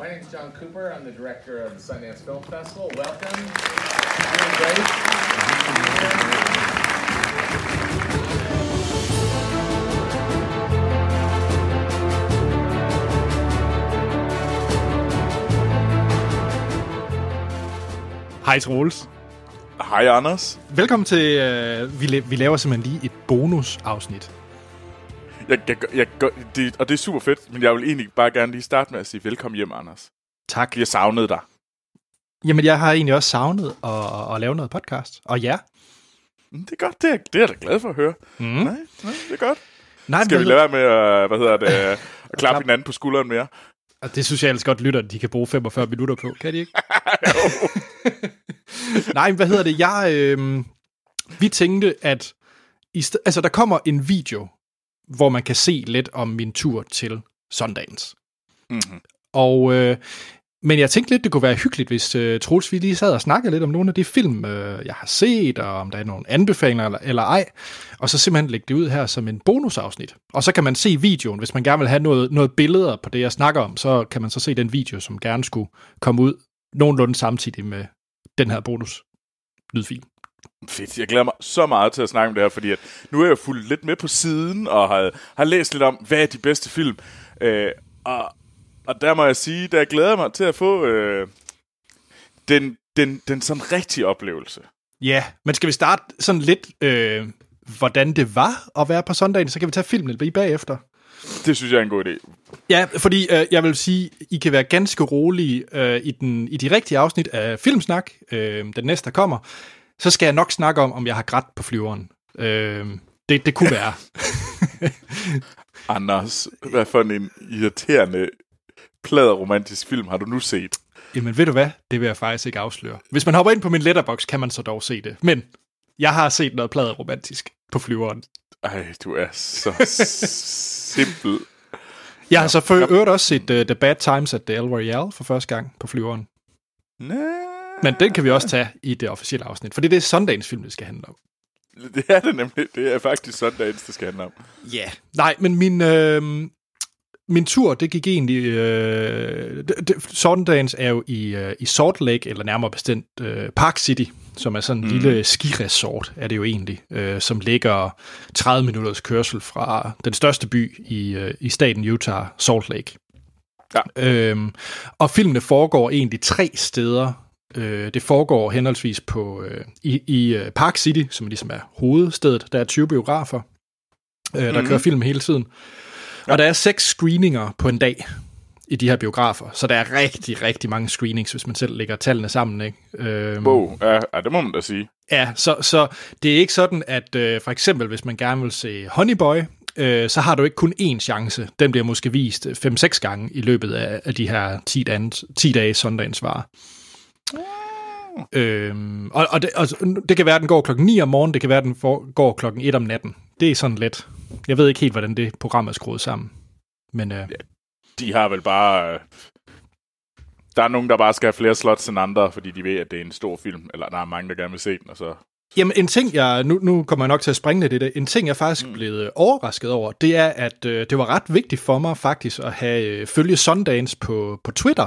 My name is John Cooper. I'm the director of the Sundance Film Festival. Welcome. Doing great. Hej Troels. Hej Anders. Velkommen til, øh, vi, la- vi laver simpelthen lige et bonusafsnit. Jeg, jeg, jeg, jeg, det, og det er super fedt, men jeg vil egentlig bare gerne lige starte med at sige velkommen hjem, Anders. Tak. Jeg savnede dig. Jamen, jeg har egentlig også savnet at, at lave noget podcast. Og ja. Mm, Det er godt, det er, det er jeg da glad for at høre. Mm. Nej, nej, det er godt. Nej, Skal vi lade være med at, hvad hedder det, at klappe klap. hinanden på skulderen mere? Og det synes jeg ellers godt, lytter, de kan bruge 45 minutter på. Kan de ikke? Nej, men hvad hedder det? Jeg, øh, vi tænkte, at i sted, altså, der kommer en video, hvor man kan se lidt om min tur til Sundance. Mm-hmm. Og, øh, men jeg tænkte lidt, det kunne være hyggeligt, hvis øh, Troels vi lige sad og snakkede lidt om nogle af de film, øh, jeg har set, og om der er nogle anbefalinger eller, eller ej. Og så simpelthen lægge det ud her som en bonusafsnit. Og så kan man se videoen, hvis man gerne vil have noget, noget billeder på det, jeg snakker om, så kan man så se den video, som gerne skulle komme ud nogenlunde samtidig med den her bonus lydfil. Fedt, jeg glæder mig så meget til at snakke om det her, fordi at nu er jeg fulgt lidt med på siden, og har, har læst lidt om, hvad er de bedste film. Øh, og, og der må jeg sige, der glæder jeg mig til at få øh, den, den, den sådan rigtige oplevelse. Ja, men skal vi starte sådan lidt, øh, hvordan det var at være på søndagen, så kan vi tage filmen lige bagefter. Det synes jeg er en god idé. Ja, fordi øh, jeg vil sige, I kan være ganske rolige øh, i, den, i de rigtige afsnit af Filmsnak, øh, den næste, der kommer. Så skal jeg nok snakke om, om jeg har grædt på flyveren. Øh, det, det kunne være. Anders, hvad for en irriterende pladeromantisk film har du nu set? Jamen ved du hvad, det vil jeg faktisk ikke afsløre. Hvis man hopper ind på min letterbox, kan man så dog se det. Men jeg har set noget pladet romantisk på flyveren. Ej, du er så simpel. Jeg har så for øvrigt også set uh, The Bad Times at the El Royale for første gang på flyveren. Næh. Men den kan vi også tage i det officielle afsnit, for det er det film, det skal handle om. Det er det nemlig. Det er faktisk sådan, det skal handle om. Ja. Yeah. Nej, men min, øh, min tur, det gik egentlig... Øh, det, er jo i, øh, i Salt Lake, eller nærmere bestemt øh, Park City, som er sådan en mm. lille skiresort, er det jo egentlig, øh, som ligger 30 minutters kørsel fra den største by i, øh, i staten Utah, Salt Lake. Ja. Øhm, og filmene foregår egentlig tre steder. Øh, det foregår henholdsvis på øh, i, i øh, Park City, som ligesom er hovedstedet. Der er 20 biografer. Øh, der Mhm. mm-hmm. kører film hele tiden. Og der er seks screeninger på en dag i de her biografer. Så der er rigtig, rigtig mange screenings, hvis man selv lægger tallene sammen. Ikke? Øhm, Wow, ja, ja, det må man da sige. Ja, så, så det er ikke sådan, at øh, for eksempel, hvis man gerne vil se Honey Boy, øh, så har du ikke kun én chance. Den bliver måske vist 5-6 gange i løbet af, af de her 10, dage, 10 dage søndagens var. Øhm, og, og, det, og det kan være, at den går klokken 9 om morgenen, det kan være, at den for, går klokken 1 om natten. Det er sådan let. Jeg ved ikke helt, hvordan det program er skruet sammen. Men øh, De har vel bare... øh, Der er nogen, der bare skal have flere slots end andre, fordi de ved, at det er en stor film, eller der er mange, der gerne vil se den, og så... Jamen, en ting, jeg, nu, nu kommer jeg nok til at springe lidt i det, en ting, jeg faktisk mm. blev overrasket over, det er, at øh, det var ret vigtigt for mig faktisk at have øh, følge Sundance på, på Twitter,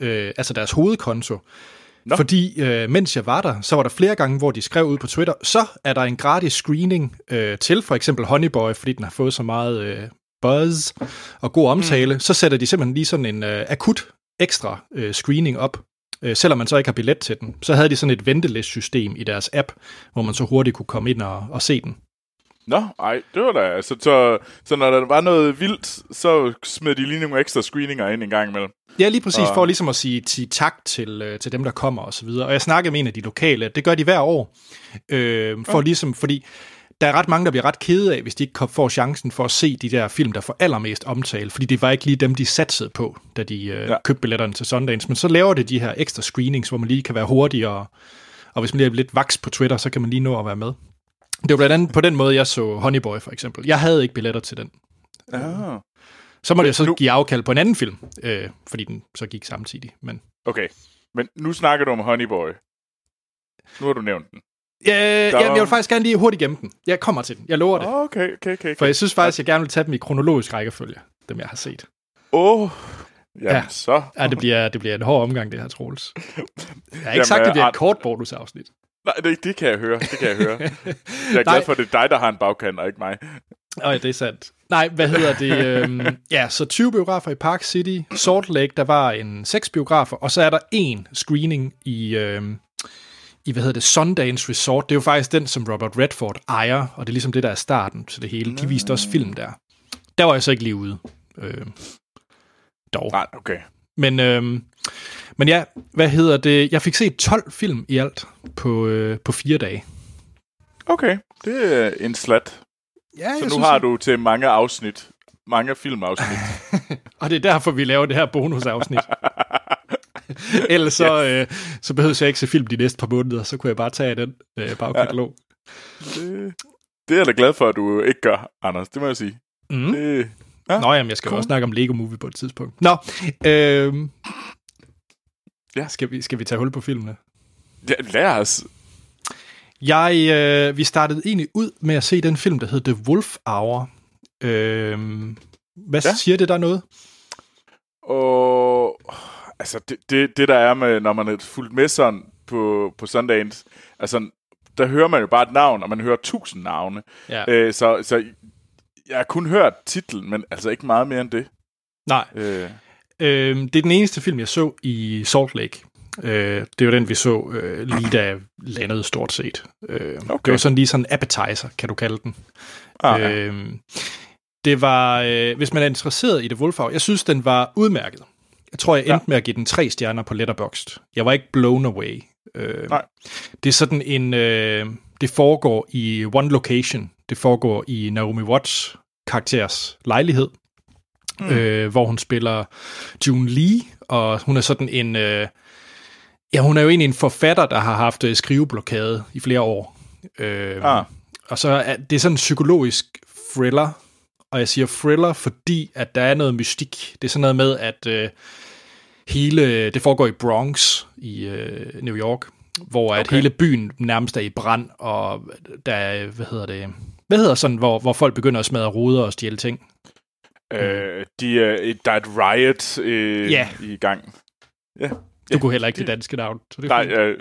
øh, altså deres hovedkonto. Nå. Fordi øh, mens jeg var der, så var der flere gange, hvor de skrev ud på Twitter, så er der en gratis screening øh, til for eksempel Honey Boy, fordi den har fået så meget øh, buzz og god omtale, mm. så sætter de simpelthen lige sådan en øh, akut ekstra øh, screening op, øh, selvom man så ikke har billet til den. Så havde de sådan et ventelistsystem i deres app, hvor man så hurtigt kunne komme ind og, og se den. Nå, ej, det var da... Altså, så, så når der var noget vildt, så smed de lige nogle ekstra screeninger ind en gang imellem. Ja, lige præcis, Og- for ligesom at sige, sige tak til, øh, til dem, der kommer og så videre. Og jeg snakkede med en af de lokale, det gør de hver år, øh, for ligesom, fordi der er ret mange, der bliver ret kede af, hvis de ikke får chancen for at se de der film, der får allermest omtale, fordi det var ikke lige dem, de satsede på, da de øh, ja. Ja. købte billetterne til Sundance. Men så laver det de her ekstra screenings, hvor man lige kan være hurtigere, og hvis man lige er lidt vaks på Twitter, så kan man lige nå at være med. Det var blandt andet på den måde, jeg så Honey Boy for eksempel. Jeg havde ikke billetter til den. Ja. Så måtte jeg så nu- give afkald på en anden film, øh, fordi den så gik samtidig. Men Okay, men nu snakker du om Honey Boy. Nu har du nævnt den. Ja, Der jamen, var- jeg vil faktisk gerne lige hurtigt gemme den. Jeg kommer til den. Jeg lover det. Okay, okay, okay. For jeg synes faktisk, jeg gerne vil tage dem i kronologisk rækkefølge, dem jeg har set. Åh, oh, Jamen, Ja. så... Ja, det bliver, det bliver en hård omgang, det her, Troels. Jeg har ikke Jamen, sagt, det bliver øh, et kort bonusafsnit. Nej, det, det kan jeg høre. Det kan jeg høre. Jeg er glad for, at det er dig, der har en bagkant, og ikke mig. Øj, det er sandt. Nej, hvad hedder det? Øhm, ja, så 20 biografer i Park City. Salt Lake, der var en 6 biografer, og så er der en screening i, øhm, i hvad hedder det, Sundance Resort. Det er jo faktisk den, som Robert Redford ejer, og det er ligesom det, der er starten til det hele. De viste også film der. Der var jeg så ikke lige ude. Øh, dog. Nej, okay. Men, øhm, men ja, hvad hedder det? Jeg fik set 12 film i alt på, øh, på fire dage. Okay, det er en slat. Ja, Så nu har du til mange afsnit. Mange filmafsnit. Og det er derfor, vi laver det her bonusafsnit. Ellers så, øh, så behøver jeg ikke se film de næste par måneder, så kunne jeg bare tage den øh, bagkatalog. det, det er jeg da glad for, at du ikke gør, Anders. Det må jeg sige. Mm. Det, Ja. Nå, jamen, jeg skal cool. også snakke om Lego Movie på et tidspunkt. Nå, øh, Ja. skal, vi, skal vi tage hul på filmene? ja, lad os. Jeg, øh, vi startede egentlig ud med at se den film, der hed The Wolf Hour. Øh, hvad Ja. siger det der noget? Og altså, det, det, det der er med, når man er fulgt med sådan på, på Sundance, altså, der hører man jo bare et navn, og man hører tusind navne. Ja. Øh, så, så jeg har kun hørt titlen, men altså ikke meget mere end det. Nej, Øh, øh, det er den eneste film, jeg så i Salt Lake. Øh, det var den, vi så øh, lige da jeg landede stort set. Øh, Okay. Det var sådan lige sådan en appetizer, kan du kalde den. ah, ja. Øh, det var, øh, hvis man er interesseret i The Wolf Hour, jeg synes, den var udmærket. Jeg tror, jeg endte Ja. med at give den tre stjerner på Letterboxd. Jeg var ikke blown away. Øh, Nej. Det er sådan en, øh, det foregår i one location. Det foregår i Naomi Watts karakters lejlighed, mm. øh, hvor hun spiller June Lee, og hun er sådan en, øh, ja, hun er jo egentlig en forfatter, der har haft øh, skriveblokade i flere år. Øh, Ah. Og så er det er sådan en psykologisk thriller, og jeg siger thriller, fordi at der er noget mystik. Det er sådan noget med, at øh, hele, det foregår i Bronx i øh, New York, hvor at Okay. hele byen nærmest er i brand, og der er, hvad hedder det, hvad hedder sådan, hvor, hvor folk begynder at smadre ruder og stjæle ting? Øh, de, er- der er et riot øh, Ja. i gang. Ja. Du Ja, kunne heller ikke det danske navn. Så det er Nej, øh,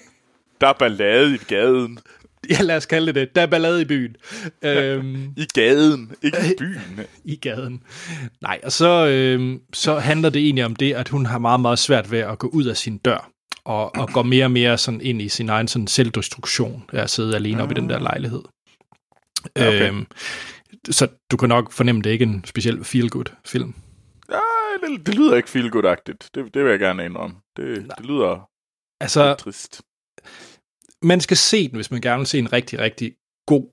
der er ballade i gaden. Ja, lad os kalde det det. Der er ballade i byen. øhm, I gaden, ikke i byen. I gaden. Nej, og så, øhm, så handler det egentlig om det, at hun har meget, meget svært ved at gå ud af sin dør. Og, og går mere og mere sådan ind i sin egen sådan selvdestruktion af at sidde alene oppe i den der lejlighed. Ja, okay. Øhm, så du kan nok fornemme, det er ikke en speciel feel-good film. Nej, det, det lyder ikke feel good-agtigt. Det, det vil jeg gerne indrømme. Det, det lyder Altså, trist. man skal se den, hvis man gerne vil se en rigtig, rigtig god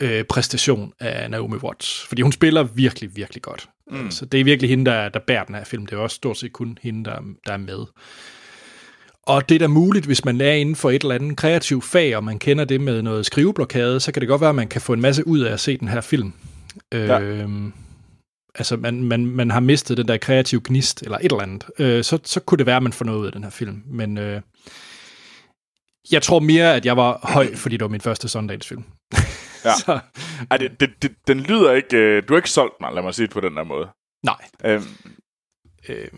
øh, præstation af Naomi Watts. Fordi hun spiller virkelig, virkelig godt. Mm. Mm. Så det er virkelig hende, der, der bærer den her film. Det er også stort set kun hende, der, der er med. Og det er da muligt, hvis man er inden for et eller andet kreativt fag, og man kender det med noget skriveblokade, så kan det godt være, at man kan få en masse ud af at se den her film. Ja. Øhm, altså, man, man, man har mistet den der kreative gnist, eller et eller andet. Øh, så, så kunne det være, at man får noget ud af den her film. Men øh, jeg tror mere, at jeg var høj, fordi det var min første Sundance-film. Ja. så, Ej, det, det, det, den lyder ikke... Øh, du har ikke solgt mig, lad mig sige det på den der måde. nej. Øhm, Øh,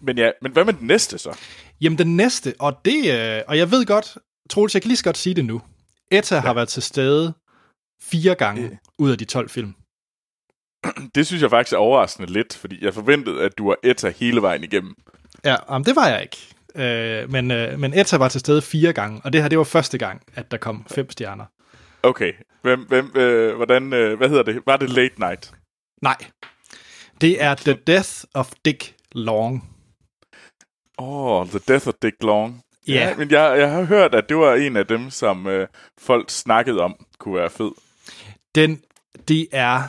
men ja, men hvad med den næste så? Jamen den næste, og det, øh, og jeg ved godt, Troels, jeg kan lige så godt sige det nu. Etta ja. har været til stede fire gange Øh. ud af de 12 film. Det synes jeg faktisk er overraskende lidt, fordi jeg forventede, at du var Etta hele vejen igennem. Ja, um, det var jeg ikke. Øh, men, øh, men Etta var til stede fire gange, og det her, det var første gang, at der kom fem stjerner. Okay, hvem, hvem, øh, hvordan, øh, hvad hedder det? Var det Late Night? Nej. Det er The Death of Dick Long. Åh, oh, The Death of Dick Long. Ja. men jeg, jeg har hørt, at det var en af dem, som øh, folk snakkede om, kunne være fed. Den, det er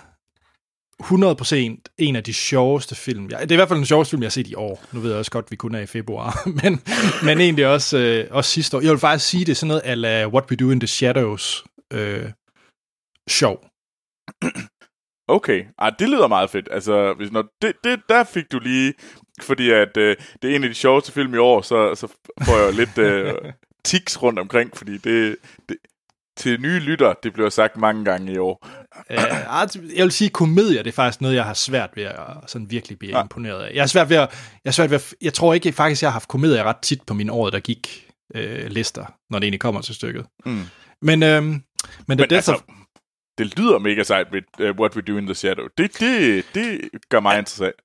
100% en af de sjoveste film. Ja, det er i hvert fald den sjoveste film, jeg har set i år. Nu ved jeg også godt, vi kun er i februar. Men, men egentlig også, øh, også sidste år. Jeg vil faktisk sige, det er sådan noget ala What We Do in the Shadows øh, sjov. Okay, ah, det lyder meget fedt. Altså, hvis når det, det, der fik du lige, fordi at øh, det er en af de sjoveste film i år, så, så får jeg lidt øh, tics rundt omkring, fordi det, det, til nye lytter, det bliver sagt mange gange i år. Øh, jeg vil sige, komedier, det er faktisk noget, jeg har svært ved at sådan virkelig blive ja. imponeret af. Jeg har svært ved at, jeg, svært ved at, jeg tror ikke faktisk, jeg har haft komedier ret tit på min år, der gik øh, lister, når det egentlig kommer til stykket. Mm. Men, øh, men, men altså, of... det lyder mega sejt med uh, What We Do in the Shadow. Det, det, det gør mig ja. interessant.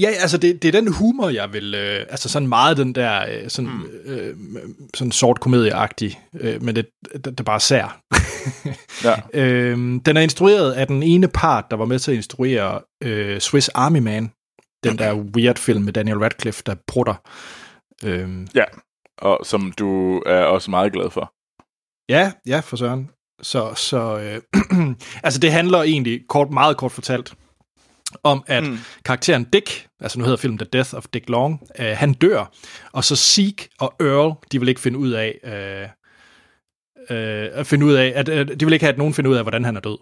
Ja, altså det, det er den humor, jeg vil, øh, altså sådan meget den der, øh, sådan, mm. øh, sådan sort komedieagtig, øh, men det, det, det er bare sær. ja. øh, den er instrueret af den ene part, der var med til at instruere øh, Swiss Army Man, den okay. der weird film med Daniel Radcliffe, der prutter. Øh, ja, og som du er også meget glad for. Ja, ja, for søren. Så, så øh, altså det handler egentlig kort, meget kort fortalt om, at mm. karakteren Dick, altså nu hedder filmen The Death of Dick Long, øh, han dør, og så Zeke og Earl, de vil ikke finde ud af, øh, øh, at finde ud af, at øh, de vil ikke have, at nogen finder ud af, hvordan han er død.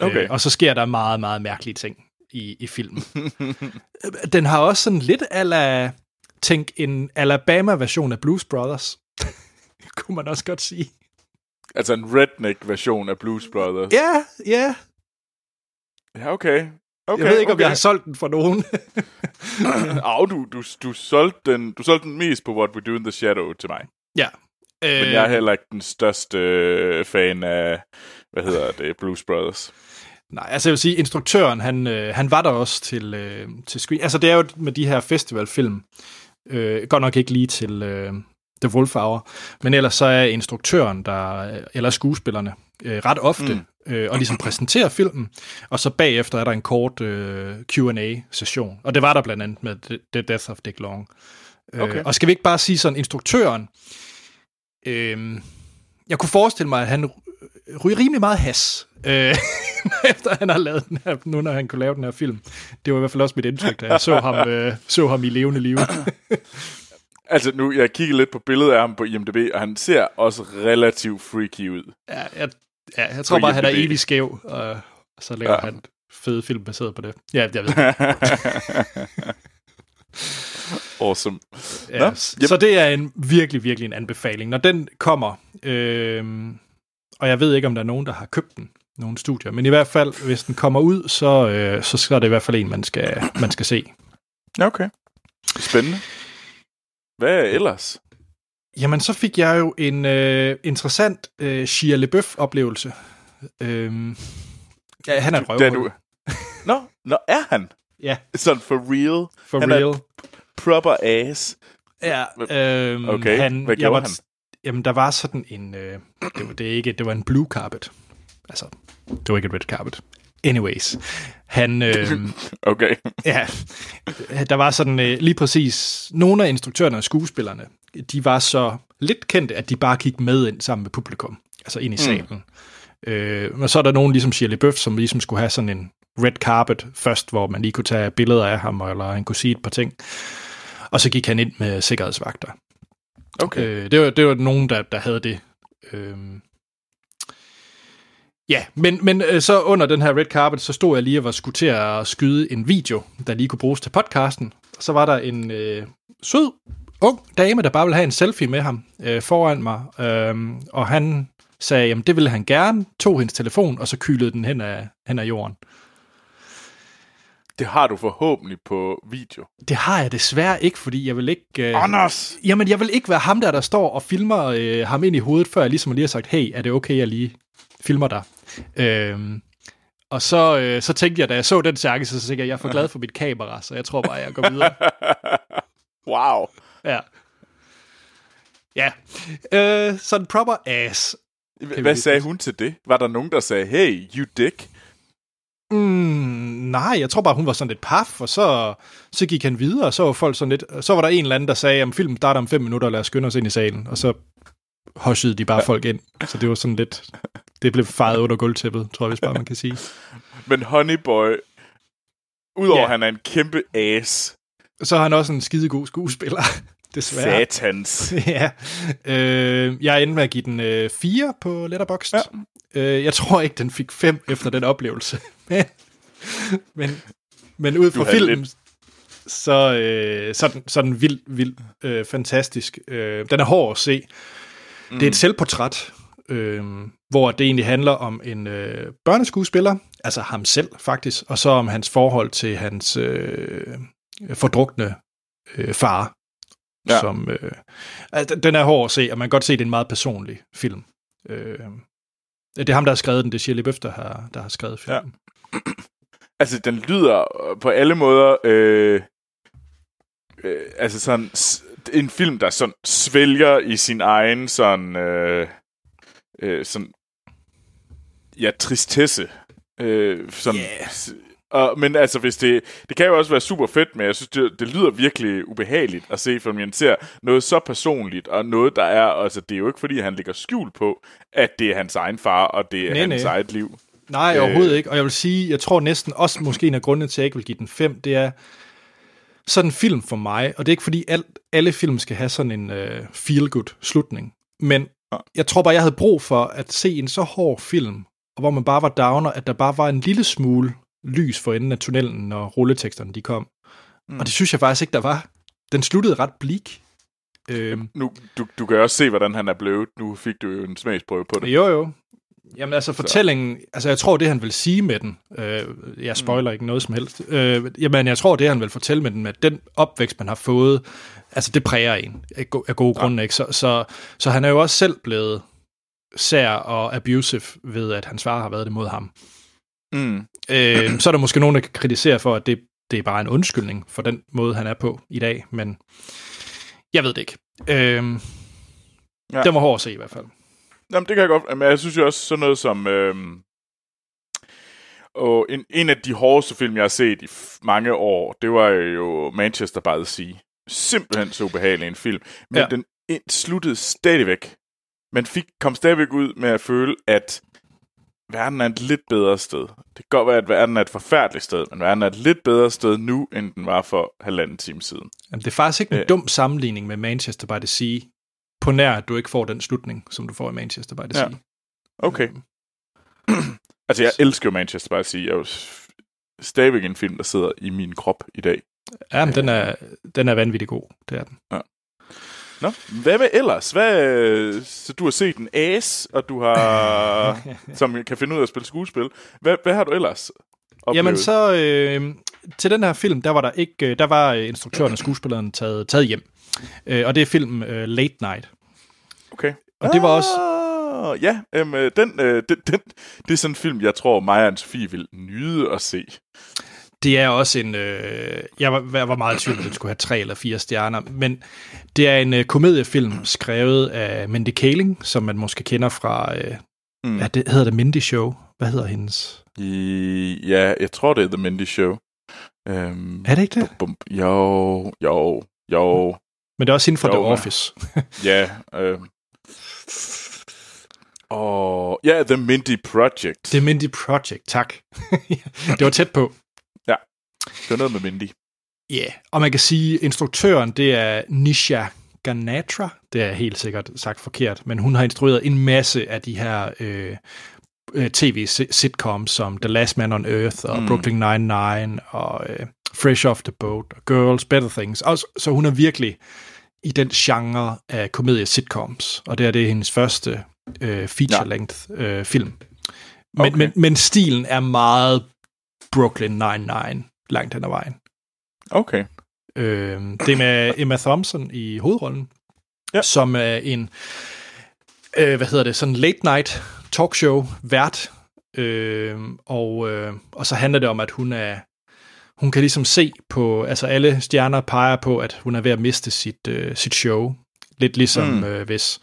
Okay. Øh, og så sker der meget, meget mærkelige ting i, i filmen. Den har også sådan lidt ala, tænk en Alabama-version af Blues Brothers, kunne man også godt sige. Altså en redneck-version af Blues Brothers. Ja, ja. Ja, okay. Okay, jeg ved ikke, okay. om jeg har solgt den for nogen. Au, du, du, du, solgte den, du solgte den mest på What We Do in the Shadow til mig. Ja. Men jeg er øh. heller ikke den største øh, fan af, hvad hedder det, Blues Brothers. Nej, altså jeg vil sige, instruktøren, han, øh, han var der også til, øh, til screen. Altså det er jo med de her festivalfilm, øh, godt nok ikke lige til øh, The Wolf Hour, men ellers så er instruktøren, der, eller skuespillerne, øh, ret ofte, mm. Øh, og ligesom præsenterer filmen, og så bagefter er der en kort øh, Q&A-session, og det var der blandt andet med The Death of Dick Long. Øh, okay. Øh, og skal vi ikke bare sige sådan, instruktøren, øh, jeg kunne forestille mig, at han ryger rimelig meget has, øh, efter han har lavet den her, nu når han kunne lave den her film. Det var i hvert fald også mit indtryk, da jeg så ham, øh, så ham i levende liv. altså nu, jeg kigger lidt på billedet af ham på IMDb, og han ser også relativt freaky ud. Ja, jeg, ja, jeg tror bare, han er evig skæv, og så laver ja. han fede film baseret på det. Ja, jeg ved awesome. Ja, Nå, så det er en virkelig, virkelig en anbefaling. Når den kommer, øh, og jeg ved ikke, om der er nogen, der har købt den, nogle studier, men i hvert fald, hvis den kommer ud, så, øh, så skal det i hvert fald en, man skal, man skal se. Okay. Spændende. Hvad ellers? Jamen, så fik jeg jo en øh, interessant øh, Shia LeBeouf-oplevelse. Øhm, ja, han er et røvhul. Du... Nå, nå, er han? Ja. Sådan for real? For han real. proper ass? Ja, øhm, okay. Han, Hvad gjorde var, han? Jamen, der var sådan en... Øh, det, var, det, ikke, det var en blue carpet. Altså, det var ikke et red carpet. Anyways, han... Øh, okay. Ja, der var sådan øh, lige præcis... Nogle af instruktørerne og skuespillerne, de var så lidt kendte, at de bare gik med ind sammen med publikum. Altså ind i mm. salen. Mm. Øh, og så er der nogen ligesom Shirley Bøf, som ligesom skulle have sådan en red carpet først, hvor man lige kunne tage billeder af ham, eller han kunne sige et par ting. Og så gik han ind med sikkerhedsvagter. Okay. Øh, det, var, det var nogen, der, der havde det. Øh, Ja, men, men øh, så under den her red carpet, så stod jeg lige og var skulle til at skyde en video, der lige kunne bruges til podcasten. Så var der en øh, sød, ung dame, der bare ville have en selfie med ham øh, foran mig. Øh, og han sagde, jamen det ville han gerne, tog hendes telefon, og så kylede den hen af, hen af jorden. Det har du forhåbentlig på video. Det har jeg desværre ikke, fordi jeg vil ikke... Øh, Anders! Jamen, jeg vil ikke være ham der, der står og filmer øh, ham ind i hovedet, før jeg ligesom lige har sagt, hey, er det okay, jeg lige filmer dig? Øhm, og så, øh, så tænkte jeg, da jeg så den chance, så tænkte jeg, jeg er for glad for mit kamera, så jeg tror bare, jeg går videre. wow. Ja. Ja. Øh, sådan proper ass. Hvad sagde hun til det? Var der nogen, der sagde, hey, you dick? Mm, nej, jeg tror bare, hun var sådan lidt paf, og så, så gik han videre, og så var folk sådan lidt, så var der en eller anden, der sagde, at filmen starter om fem minutter, lad os skynde os ind i salen, og så hoshede de bare ja. folk ind. Så det var sådan lidt, det blev fejret under gulvtæppet, tror jeg, hvis bare man kan sige. Men Honeyboy, udover ja. at han er en kæmpe ass, så er han også en skidegod skuespiller, desværre. Satans. ja. Øh, jeg endte med at give den øh, 4 på Letterboxd. Ja. Øh, jeg tror ikke, den fik 5 efter den oplevelse. men, men, men ud fra filmen, lidt... så, øh, så, den, så er den vild, vild, øh, fantastisk. Øh, den er hård at se. Mm. Det er et selvportræt, øh, hvor det egentlig handler om en øh, børneskuespiller, altså ham selv faktisk, og så om hans forhold til hans øh, fordrukne øh, far. Ja. Ja. Som, øh, altså, den er hård at se, og man kan godt se, at det er en meget personlig film. Øh, det er ham, der har skrevet den. Det er Shirley Bøf, der har, der har skrevet filmen. Altså, den lyder øh, på alle måder... Øh, øh, altså sådan... En film, der sådan svælger i sin egen sådan... Øh, øh, sådan ja, tristesse. Øh, sådan, Yeah. Og, men altså, hvis det, det kan jo også være super fedt, men jeg synes, det, det lyder virkelig ubehageligt at se, for man ser noget så personligt, og noget, der er, altså, det er jo ikke, fordi han lægger skjul på, at det er hans egen far, og det er Nej, hans nej. eget liv. Nej, Øh. overhovedet ikke. Og jeg vil sige, jeg tror næsten også måske en af grundene til, at jeg ikke vil give den 5, det er sådan en film for mig, og det er ikke fordi alt, alle film skal have sådan en uh, feel-good slutning, men jeg tror bare, jeg havde brug for at se en så hård film, og hvor man bare var downer, at der bare var en lille smule lys for enden af tunnelen, når rulleteksterne de kom. Mm. Og det synes jeg faktisk ikke, der var. Den sluttede ret bleak. Øhm, Nu, du, du kan også se, hvordan han er blevet. Nu fik du jo en smagsprøve på det. Jo, jo. Jamen altså fortællingen, altså jeg tror det han vil sige med den, øh, jeg spoiler mm. ikke noget som helst, øh, jamen jeg tror det han vil fortælle med den, at den opvækst man har fået, altså det præger en af, go- af gode ja. grunde, ikke? Så, så, så han er jo også selv blevet sær og abusive ved, at hans far har været det mod ham. Mm. Øh, så er der måske nogen, der kan kritisere for, at det, det er bare en undskyldning for den måde, han er på i dag, men jeg ved det ikke. Øh, Ja. Den var hård at se i hvert fald. Jamen, det kan jeg godt. Men jeg synes jo også sådan noget som... Øhm, og en, en af de hårdeste film, jeg har set i mange år, det var jo Manchester by the Sea. Simpelthen så ubehagelig en film. Men ja. Den sluttede stadigvæk. Man fik, kom stadigvæk ud med at føle, at verden er et lidt bedre sted. Det kan godt være, at verden er et forfærdeligt sted, men verden er et lidt bedre sted nu, end den var for halvanden time siden. Jamen, det er faktisk ikke en Øh. dum sammenligning med Manchester by the Sea, på nær at du ikke får den slutning, som du får i Manchester by the Ja. Sea. Okay. altså, jeg elsker jo Manchester by the Sea. Jeg er jo stadigvæk en film, der sidder i min krop i dag. Ja, men den er, den er vanvittig god, det er den. Nå, hvad med ellers? Hvad, så du har set en as, og du har, som kan finde ud af at spille skuespil. Hvad, hvad har du ellers oplevet? Jamen så, øh, til den her film, der var der ikke, øh, der var øh, instruktøren og skuespilleren taget, taget hjem. Øh, og det er filmen øh, Late Night. Okay. Og det var også... Ah, Ja, øhm, øh, den, øh, den, den, det er sådan en film, jeg tror, mig og Sofie vil nyde at se. Det er også en... Øh, jeg, var, jeg var meget i tvivl, om den skulle have tre eller fire stjerner, men det er en øh, komediefilm skrevet af Mindy Kaling, som man måske kender fra... Øh, Mm. ja, det hedder det Mindy Show. Hvad hedder hendes? I, ja, jeg tror, det er The Mindy Show. Øhm, Er det ikke det? bum, jo, jo, jo, Men det er også inden for Jo, The Office. ja. Øhm. Og ja, The Mindy Project. The Mindy Project, tak. det var tæt på. Det var noget med Mindy. Ja, yeah. og man kan sige, at instruktøren, det er Nisha Ganatra. Det er helt sikkert sagt forkert, men hun har instrueret en masse af de her øh, øh, tv-sitcoms som The Last Man on Earth og Mm. Brooklyn Nine-Nine og øh, Fresh Off the Boat og Girls, Better Things. Og, så- så hun er virkelig i den genre af komedie-sitcoms, og det er det hendes første øh, feature-length øh, film. Men, Okay. men, men stilen er meget Brooklyn Nine-Nine langt hen ad vejen. Okay. Øh, det er med Emma Thompson i hovedrollen, Ja. som er en, øh, hvad hedder det, sådan late night talkshow vært, øh, og, øh, og så handler det om, at hun er, hun kan ligesom se på, altså alle stjerner peger på, at hun er ved at miste sit, øh, sit show. Lidt ligesom Mm. øh, hvis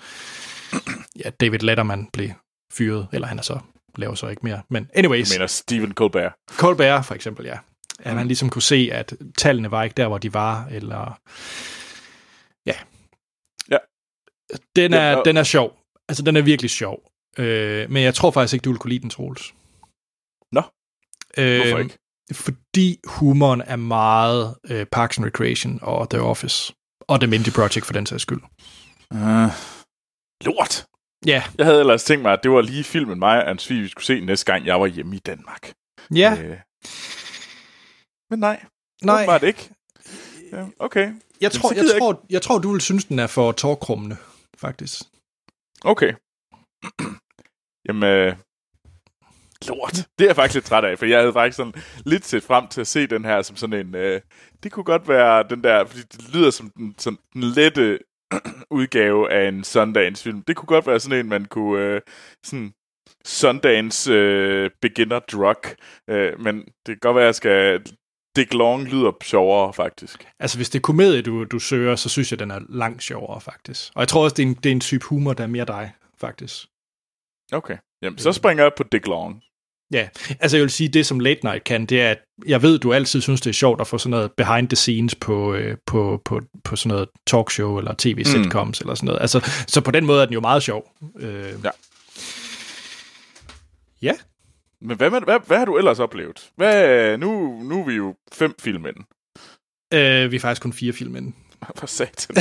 ja, David Letterman blev fyret, eller han er så, laver så ikke mere. Men anyways, Jeg mener Stephen Colbert. Colbert for eksempel, ja. At man ligesom kunne se, at tallene var ikke der, hvor de var, eller... Ja. Ja. Den er, Ja, ja, den er sjov. Altså, den er virkelig sjov. Øh, men jeg tror faktisk ikke, du vil kunne lide den, Troels. Nå. Øh, Hvorfor ikke? Fordi humoren er meget øh, Parks and Recreation og The Office. Og The Mindy Project, for den sags skyld. Uh, lort. Ja. Jeg havde ellers tænkt mig, at det var lige filmen mig og Ansvi, vi skulle se næste gang, jeg var hjemme i Danmark. Ja, Øh. Men nej, nej. var det ikke. Ja, okay, Jeg tror, jeg, tror, jeg tror, du vil synes, den er for tårkrummende, faktisk. okay. Jamen, øh, lort. Det er jeg faktisk lidt træt af, for jeg havde faktisk sådan lidt set frem til at se den her som sådan en... Øh, det kunne godt være den der, fordi det lyder som den, sådan den lette udgave af en Sundance-film. Det kunne godt være sådan en, man kunne... Øh, sådan Sundance øh, beginner drug. Øh, men det kan godt være, at jeg skal... Dick Long lyder sjovere, faktisk. Altså, hvis det er komedie, du, du søger, så synes jeg, den er langt sjovere, faktisk. Og jeg tror også, det er en, det er en type humor, der er mere dig, faktisk. Okay. Jamen, så springer jeg på Dick Long. Ja, altså jeg vil sige, det som Late Night kan, det er, at jeg ved, du altid synes, det er sjovt at få sådan noget behind the scenes på, øh, på, på, på sådan noget talkshow eller tv-sitcoms mm. eller sådan noget. Altså, så på den måde er den jo meget sjov. Øh, Ja. ja, Men hvad, hvad, hvad har du ellers oplevet? Hvad, nu, nu er vi jo fem film ind. øh, vi er faktisk kun fire film inde. For satan.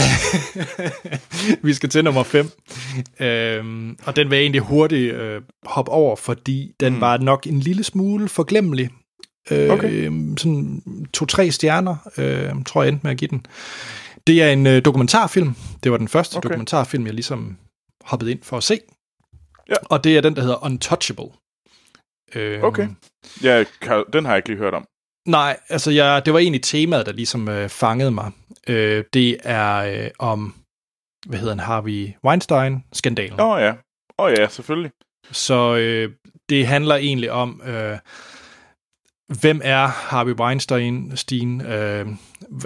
vi skal til nummer 5. Øhm, og den vil jeg egentlig hurtigt øh, hoppe over, fordi den mm. var nok en lille smule forglemmelig. Øh, Okay. Sådan to-tre stjerner, øh, tror jeg endte med at give den. Det er en øh, dokumentarfilm. Det var den første okay. dokumentarfilm, jeg ligesom hoppede ind for at se. Ja. Og det er den, der hedder Untouchable. Øh, Okay. Ja, den har jeg ikke lige hørt om. Nej, altså jeg, det var egentlig temaet, der ligesom øh, fangede mig. Øh, det er øh, om, hvad hedder han, Harvey Weinstein-skandalen. Åh oh, ja. Åh oh, ja, selvfølgelig. Så øh, det handler egentlig om, øh, hvem er Harvey Weinstein? Stein, øh,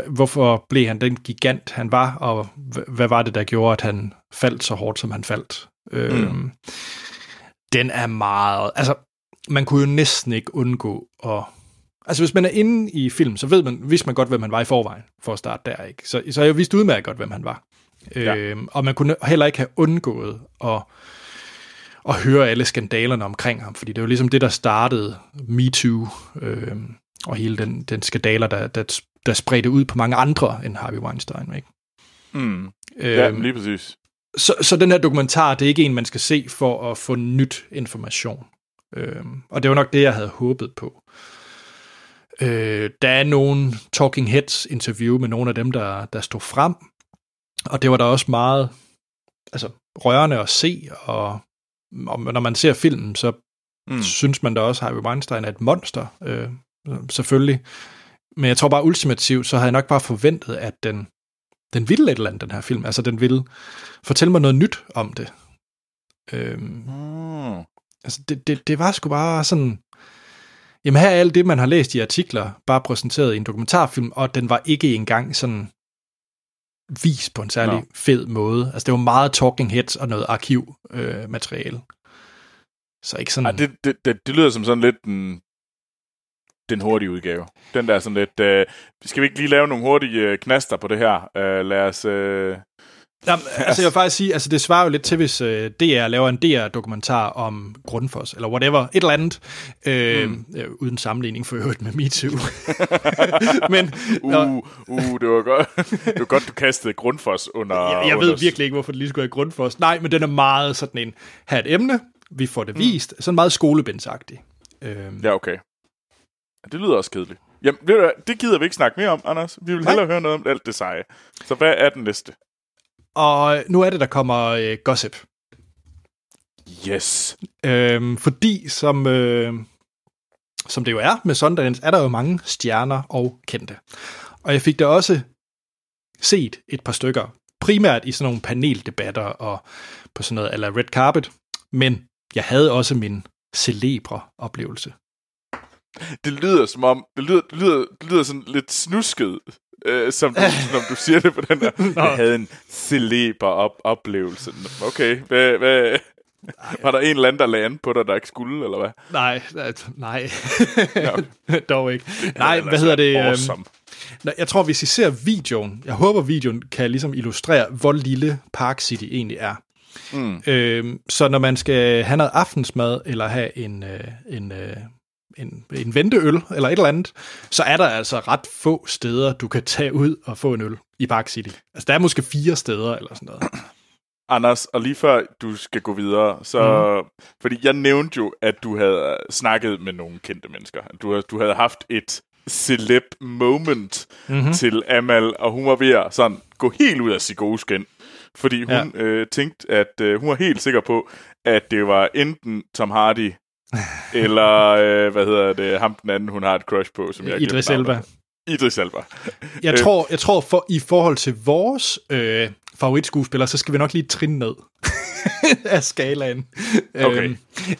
hvorfor blev han den gigant, han var, og hvad var det, der gjorde, at han faldt så hårdt, som han faldt? Øh, Mm. Den er meget... Altså, man kunne jo næsten ikke undgå at... Altså, hvis man er inde i film, så ved man, vidste man godt, hvem han var i forvejen, for at starte der, ikke? Så, så jeg vidste udmærket godt, hvem han var. Ja. Øh, og man kunne heller ikke have undgået at at høre alle skandalerne omkring ham, fordi det var ligesom det, der startede MeToo, øh, og hele den, den skandaler, der, der, der spredte ud på mange andre end Harvey Weinstein. Ikke? Mm. Øh, Ja, lige præcis. så, så den her dokumentar, det er ikke en, man skal se for at få nyt information. Øh, og det var nok det, jeg havde håbet på. Øh, der er nogle Talking Heads interview med nogle af dem, der, der stod frem, og det var der også meget altså, rørende at se, og, og når man ser filmen, så mm. synes man da også, at Harvey Weinstein er et monster, øh, selvfølgelig. Men jeg tror bare ultimativt, så havde jeg nok bare forventet, at den, den ville et eller andet, den her film. Altså, den ville fortælle mig noget nyt om det. Øhm, Mm. Altså, det, det, det var sgu bare sådan... Jamen, her er alt det, man har læst i artikler, bare præsenteret i en dokumentarfilm, og den var ikke engang sådan vist på en særlig no. fed måde. Altså, det var meget talking heads og noget arkivmateriale. Øh, materiale. så ikke sådan... Ej, det, det, det, det lyder som sådan lidt den, den hurtige udgave. Den der er sådan lidt... Øh, skal vi ikke lige lave nogle hurtige øh, knaster på det her? Øh, lad os... Øh, Jamen, altså jeg vil faktisk sige, altså det svarer jo lidt til, hvis øh, DR laver en DR-dokumentar om Grundfos, eller whatever, et eller andet, øh, mm. øh, uden sammenligning for øvrigt med MeToo. Men uh, uh, det var godt, det var godt du kastede Grundfos under... jeg, jeg ved virkelig ikke, hvorfor det lige skulle være Grundfos. Nej, men den er meget sådan en, her er et emne, vi får det vist, sådan meget skolebindsagtig. Øh, Ja, okay. Det lyder også kedeligt. Jamen, ved du det gider vi ikke snakke mere om, Anders. Vi vil Nej. hellere høre noget om alt det seje. Så hvad er den næste? Og nu er det, der kommer øh, gossip. Yes. Øhm, fordi som, øh, som det jo er med Sundance, er der jo mange stjerner og kendte. Og jeg fik da også set et par stykker, primært i sådan nogle paneldebatter og på sådan noget ala red carpet, men jeg havde også min celebre oplevelse. Det lyder som om... Det lyder, det lyder, det lyder sådan lidt snusket, øh, som, du, som du siger det på den der. Jeg havde en celeber op oplevelse. Okay, hvad, hvad, var der en eller anden, der lagde an på dig, der ikke skulle, eller hvad? Nej, nej, nej. Ja. dog ikke. Nej, hvad hedder det? øhm, Awesome. Jeg tror, hvis I ser videoen, jeg håber, videoen kan ligesom illustrere, hvor lille Park City egentlig er. Mm. Øhm, så når man skal have noget aftensmad, eller have en, øh, en, øh, en, en venteøl, eller et eller andet, så er der altså ret få steder, du kan tage ud og få en øl i Park City. Altså, der er måske fire steder, eller sådan noget. Anders, og lige før du skal gå videre, så... Mm. Fordi jeg nævnte jo, at du havde snakket med nogle kendte mennesker. Du, du havde haft et celeb moment mm-hmm. til Amal, og hun var ved at sådan, gå helt ud af sit gode skin. Fordi hun ja. øh, tænkte, at øh, hun var helt sikker på, at det var enten Tom Hardy, eller, øh, hvad hedder det, ham den anden, hun har et crush på, som jeg Idris Elba. Idris Elba. Jeg Øh. tror, jeg tror for, i forhold til vores øh, favoritskuespiller, så skal vi nok lige trin ned af skalaen. Okay. Øhm,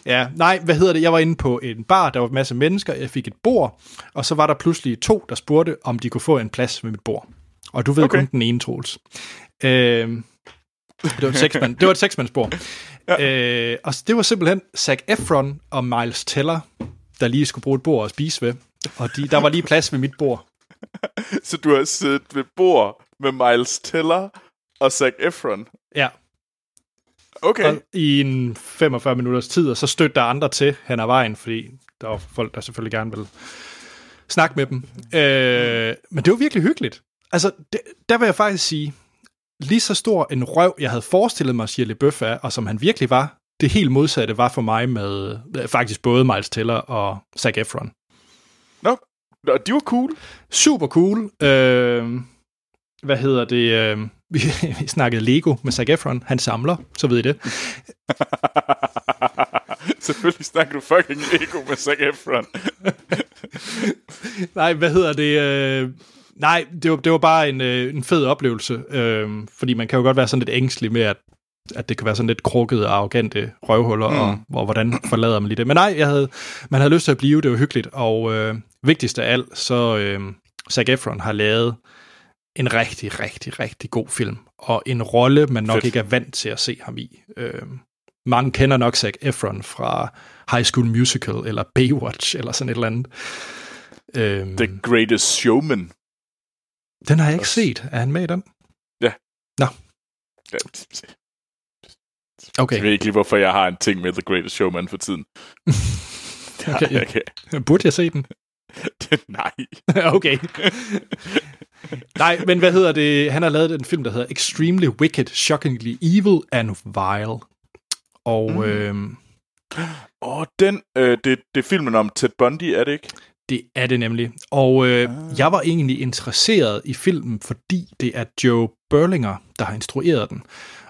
ja, nej, hvad hedder det? Jeg var inde på en bar, der var en masse mennesker, jeg fik et bord, og så var der pludselig to, der spurgte, om de kunne få en plads ved mit bord. Og du ved. Okay. kun den ene, Troels. Øhm, det var et seksmand, det var et seksmandsbord. Ja. Øh, og det var simpelthen Zac Efron og Miles Teller, der lige skulle bruge et bord at spise ved. Og de, der var lige plads ved mit bord. Så du har siddet ved bord med Miles Teller og Zac Efron. Ja, Okay. og i en 45 minutters tid, og så stødte der andre til hen ad vejen, fordi der var folk, der selvfølgelig gerne ville snakke med dem. Øh, men det var virkelig hyggeligt. Altså, det, der vil jeg faktisk sige, lige så stor en røv, jeg havde forestillet mig, Shirley Bøf er, og som han virkelig var, det helt modsatte var for mig med øh, faktisk både Miles Teller og Zac Efron. Nå, Nå, de var cool. Super cool. Øh, hvad hedder det? Øh, vi, vi snakkede Lego med Zac Efron. Han samler, så ved I det. Selvfølgelig snakker du fucking Lego med Zac Efron. Nej, hvad hedder det? Øh, nej, det var, det var bare en, øh, en fed oplevelse, øh, fordi man kan jo godt være sådan lidt ængstelig med, at, at det kan være sådan lidt krukkede og arrogante røvhuller, mm. og, og hvordan forlader man lige det. Men nej, jeg havde, man havde lyst til at blive, det var hyggeligt, og øh, vigtigst af alt, så øh, Zac Efron har lavet en rigtig, rigtig, rigtig god film, og en rolle, man nok Fedt. ikke er vant til at se ham i. Øh, mange kender nok Zac Efron fra High School Musical, eller Baywatch, eller sådan et eller andet. Øhm, The Greatest Showman. Den har jeg ikke Også- set. Er han med i den? Ja, Okay, Jeg ved ikke lige, hvorfor jeg har en ting med The Greatest Showman for tiden. Okay, ja. okay. burde jeg se den? Nej. okay. Nej, men hvad hedder det? Han har lavet en film, der hedder Extremely Wicked, Shockingly Evil and Vile. Og Mm. Åh, oh, den, øh, det, det er filmen om Ted Bundy, er det ikke? Det er det nemlig. Og øh, jeg var egentlig interesseret i filmen, fordi det er Joe Berlinger, der har instrueret den.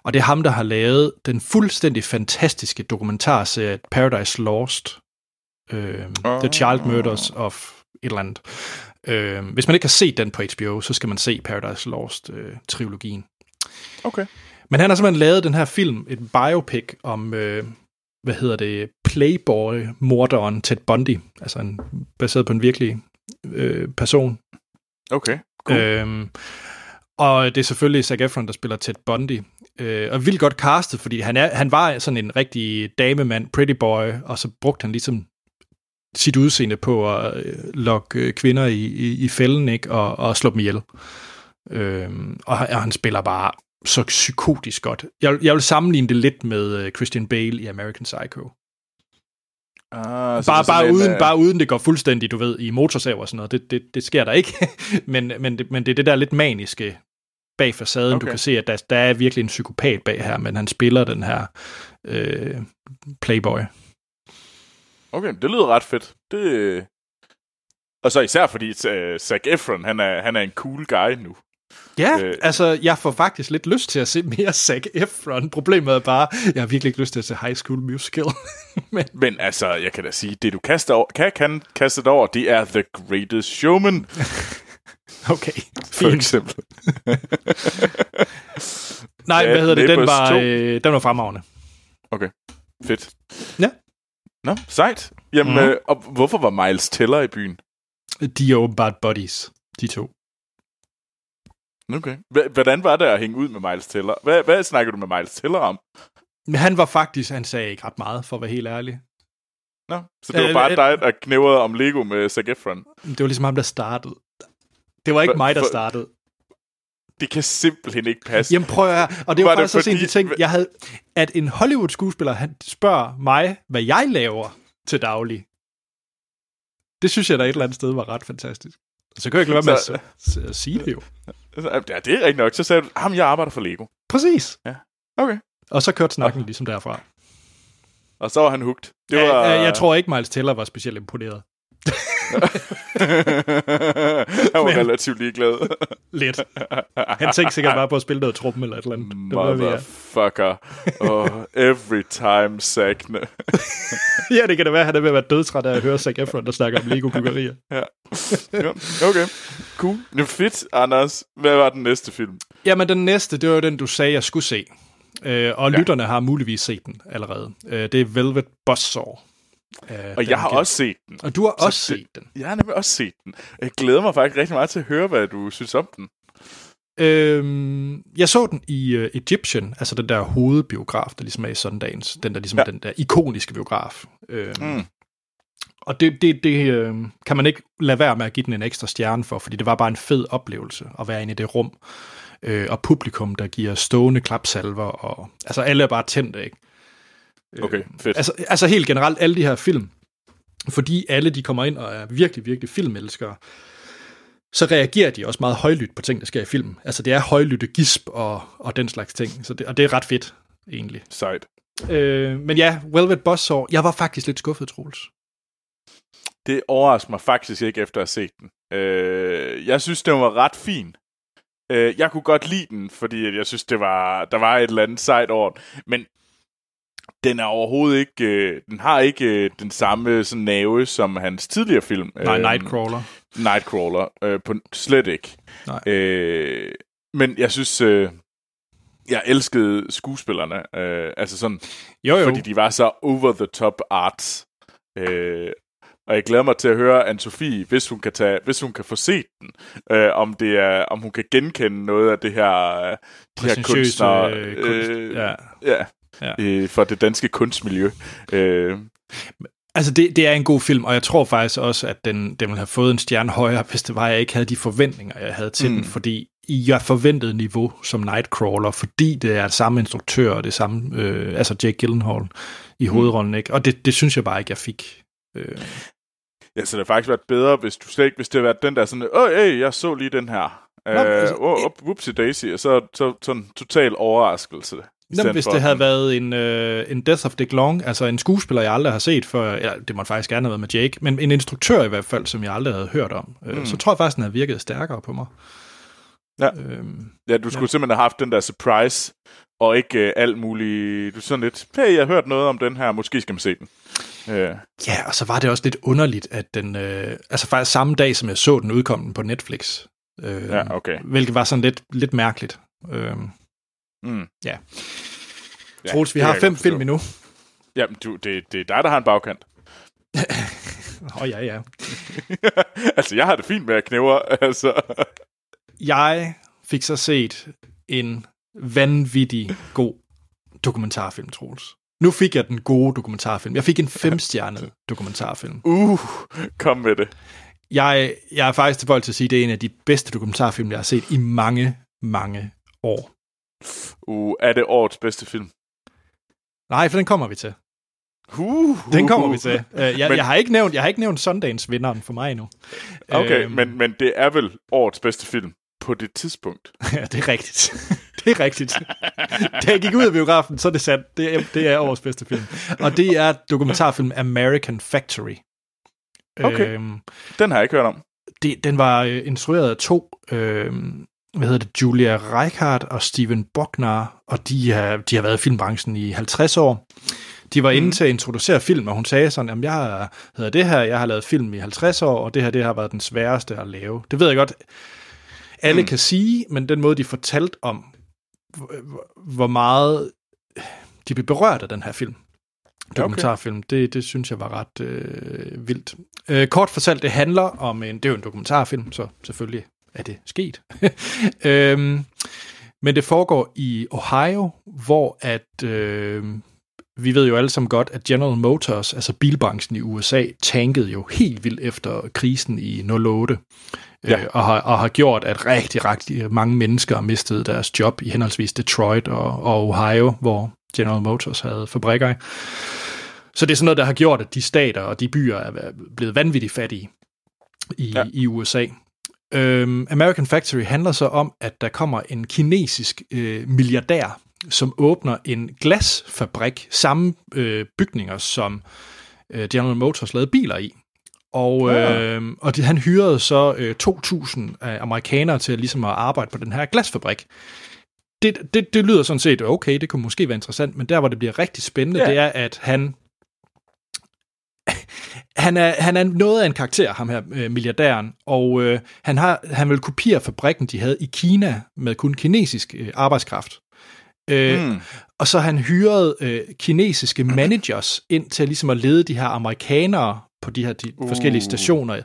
Og det er ham, der har lavet den fuldstændig fantastiske dokumentarserie Paradise Lost. Øh, The Child Murders of et eller andet. Øh, hvis man ikke har set den på HBO, så skal man se Paradise Lost-trilogien. Okay. Men han har simpelthen lavet den her film, et biopic om, øh, hvad hedder det, Playboy-morderen Ted Bundy, altså en, baseret på en virkelig øh, person. Okay, cool. Øh. Øhm, og det er selvfølgelig Zac Efron, der spiller Ted Bundy. Øh, og vildt godt castet, fordi han, er, han var sådan en rigtig damemand, pretty boy, og så brugte han ligesom sit udseende på at øh, lokke øh, kvinder i, i, i fælden, ikke? Og, og slå dem ihjel. Øhm, og, og han spiller bare så psykotisk godt. Jeg, jeg vil sammenligne det lidt med øh, Christian Bale i American Psycho. Ah, så Bare, bare, en, uden, øh, bare uden det går fuldstændig, du ved, i motorsav og sådan noget. Det, det, det sker der ikke. men, men, det, men det er det der lidt maniske bag facaden. Okay. Du kan se, at der, der er virkelig en psykopat bag her, men han spiller den her øh, playboy. Okay, det lyder ret fedt. Det... Og så især fordi uh, Zac Efron, han er, han er en cool guy nu. Ja, Øh. altså, jeg får faktisk lidt lyst til at se mere Zac Efron. Problemet er bare, jeg har virkelig ikke lyst til at se High School Musical. men, Men altså, jeg kan da sige, det du kaster over, kan, kan kaste det over, det er The Greatest Showman, okay, for eksempel. Nej, hvad hedder det? Den var, 2. øh, den var fremragende. Fedt. Ja. Nå, sejt. Jamen, mm. øh, og hvorfor var Miles Teller i byen? De er åbenbart buddies, de to. Okay. H- hvordan var det at hænge ud med Miles Teller? Hvad, hvad snakker du med Miles Teller om? Men han var faktisk, han sagde ikke ret meget, for at være helt ærlig. Nå, så det var Øh, bare dig, der knævrede om Lego med Zac Efron. Det var ligesom ham, der startede. Det var ikke For- mig, der for- startede. Det kan simpelthen ikke passe. Jamen prøv at høre. Og det Var var, det faktisk også en af de fordi- ting, jeg havde... At en Hollywood-skuespiller, han spørger mig, hvad jeg laver til daglig. Det synes jeg da et eller andet sted var ret fantastisk. Så kan jeg ikke lade være med Så- at, at sige det jo. Ja, det er rigtigt nok. Så sagde du, jeg arbejder for Lego. Præcis. Okay. Og så kørte snakken ligesom derfra. Og så var han hugt. Det var... jeg, jeg tror ikke, Miles Teller var specielt imponeret. Han var relativt ligeglad. Lidt. Han tænkte sikkert bare på at spille noget truppen eller et eller andet. Er. Motherfucker. Oh, every time, Sagne. ja, det kan det være, han er ved at være dødtræt af at høre Zac Efron, der snakker om Lego-byggerier. ja. ja. Okay, cool. Nu fedt, Anders. Hvad var den næste film? Jamen, den næste, det var den, du sagde, jeg skulle se. Øh, og ja. lytterne har muligvis set den allerede. Øh, det er Velvet Buzzsaw. Øh, og jeg har kan... også set den. Og du har også det, set den. Jeg har nemlig også set den. Jeg glæder mig faktisk rigtig meget til at høre, hvad du synes om den. Øhm, jeg så den i uh, Egyptian, altså den der hovedbiograf, der ligesom er i Sundance. Den der ligesom ja. den der ikoniske biograf. Øhm, mm. Og det, det, det øh, kan man ikke lade være med at give den en ekstra stjerne for, fordi det var bare en fed oplevelse at være inde i det rum. Øh, og publikum, der giver stående klapsalver, og altså alle er bare tændte, ikke? Okay, fedt. Altså, altså helt generelt, alle de her film, fordi alle de kommer ind og er virkelig, virkelig filmelskere, så reagerer de også meget højlydt på ting, der sker i film. Altså det er højlytte gisp og, og den slags ting, så det, og det er ret fedt, egentlig. Sejt. Øh, men ja, Velvet Buzzsaw, jeg var faktisk lidt skuffet, Troels. Det overrasker mig faktisk ikke, efter at have set den. Øh, jeg synes, den var ret fin. Øh, jeg kunne godt lide den, fordi jeg synes, det var, der var et eller andet sejt over den. Men den er overhovedet ikke, øh, den har ikke øh, den samme sådan nave som hans tidligere film. Nej, øh, Nightcrawler. Nightcrawler, øh, på, slet ikke. Nej. Øh, men jeg synes, øh, jeg elskede skuespillerne, øh, altså sådan, jo, jo. fordi de var så over the top arts. Øh, og jeg glæder mig til at høre Anne-Sophie, hvis hun kan tage, hvis hun kan få set den, øh, om det er, om hun kan genkende noget af det her, øh, de her kunstnere, øh, kunst. øh, ja. ja, ja. Øh, for det danske kunstmiljø. Øh. Altså, det, det er en god film, og jeg tror faktisk også, at den, den ville have fået en stjerne højere, hvis det var, jeg ikke havde de forventninger, jeg havde til mm. den, fordi jeg forventede niveau som Nightcrawler, fordi det er samme instruktør og det samme, øh, altså Jake Gyllenhaal i mm. hovedrollen, ikke? Og det, det synes jeg bare ikke, jeg fik. Øh. Ja, så det har faktisk været bedre, hvis du slet ikke, hvis det havde været den der sådan, åh, hey, jeg så lige den her. Nå, uh, altså, oh, whoopsie daisy, og så, så sådan en total overraskelse. Jamen, hvis det havde været en, uh, en Death of Dick Long, altså en skuespiller, jeg aldrig har set før, ja, det må faktisk gerne have været med Jake, men en instruktør i hvert fald, som jeg aldrig havde hørt om, uh, mm. så tror jeg faktisk, den havde virket stærkere på mig. Ja, øhm, ja du skulle ja. simpelthen have haft den der surprise, og ikke uh, alt muligt, du sådan lidt, hey, jeg har hørt noget om den her, måske skal man se den. Uh. Ja, og så var det også lidt underligt, at den, uh, altså faktisk samme dag, som jeg så den, udkom den på Netflix. Uh, ja, okay. Hvilket var sådan lidt, lidt mærkeligt. Uh, mm. Ja. Troels, vi har fem film endnu. Jamen, du, det, det er dig, der har en bagkant. Åh, oh, ja, ja. altså, jeg har det fint med at knæve, altså. Jeg fik så set en vanvittig god dokumentarfilm, Troels. Nu fik jeg den gode dokumentarfilm. Jeg fik en femstjernet dokumentarfilm. Uh, kom med det. Jeg, jeg er faktisk tilbøjelig til at sige, at det er en af de bedste dokumentarfilm, jeg har set i mange, mange år. Uh, er det årets bedste film? Nej, for den kommer vi til. Uh, uh, den kommer vi til. Uh, jeg, men, jeg, har ikke nævnt, jeg har ikke nævnt Sundance vinderen for mig endnu. Okay, uh, men, men det er vel årets bedste film på det tidspunkt. ja, det er rigtigt. det er rigtigt. da jeg gik ud af biografen, så er det sandt. Det er, det er årets bedste film. Og det er dokumentarfilm American Factory. Okay, øhm, den har jeg ikke hørt om. Det, den var øh, instrueret af to, øh, hvad hedder det, Julia Reichardt og Steven Bognar, og de har, de har været i filmbranchen i 50 år. De var inde mm. til at introducere film, og hun sagde sådan, at jeg hedder det her, jeg har lavet film i 50 år, og det her det har været den sværeste at lave. Det ved jeg godt, alle mm. kan sige, men den måde, de fortalte om, hvor meget de blev berørt af den her film, dokumentarfilm, okay. det, det synes jeg var ret øh, vildt. Øh, kort fortalt, det handler om en, det er jo en dokumentarfilm, så selvfølgelig er det sket. øhm, men det foregår i Ohio, hvor at, øh, vi ved jo alle sammen godt, at General Motors, altså bilbranchen i USA, tankede jo helt vildt efter krisen i 08 ja. øh, og, har, og har gjort, at rigtig, rigtig mange mennesker har mistet deres job i henholdsvis Detroit og, og Ohio, hvor General Motors havde fabrikker. Så det er sådan noget, der har gjort, at de stater og de byer er blevet vanvittigt fattige i, ja. i USA. Øhm, American Factory handler så om, at der kommer en kinesisk øh, milliardær, som åbner en glasfabrik, samme øh, bygninger som øh, General Motors lavede biler i. Og, øh, og de, han hyrede så øh, 2.000 af amerikanere til at, ligesom at arbejde på den her glasfabrik. Det, det, det lyder sådan set okay, det kunne måske være interessant, men der, hvor det bliver rigtig spændende, Ja. det er, at han han er, han er noget af en karakter, ham her øh, milliardæren, og øh, han, har, han vil kopiere fabrikken, de havde i Kina, med kun kinesisk øh, arbejdskraft. Øh, Mm. Og så han hyret øh, kinesiske managers ind til ligesom at lede de her amerikanere på de her de Uh. forskellige stationer.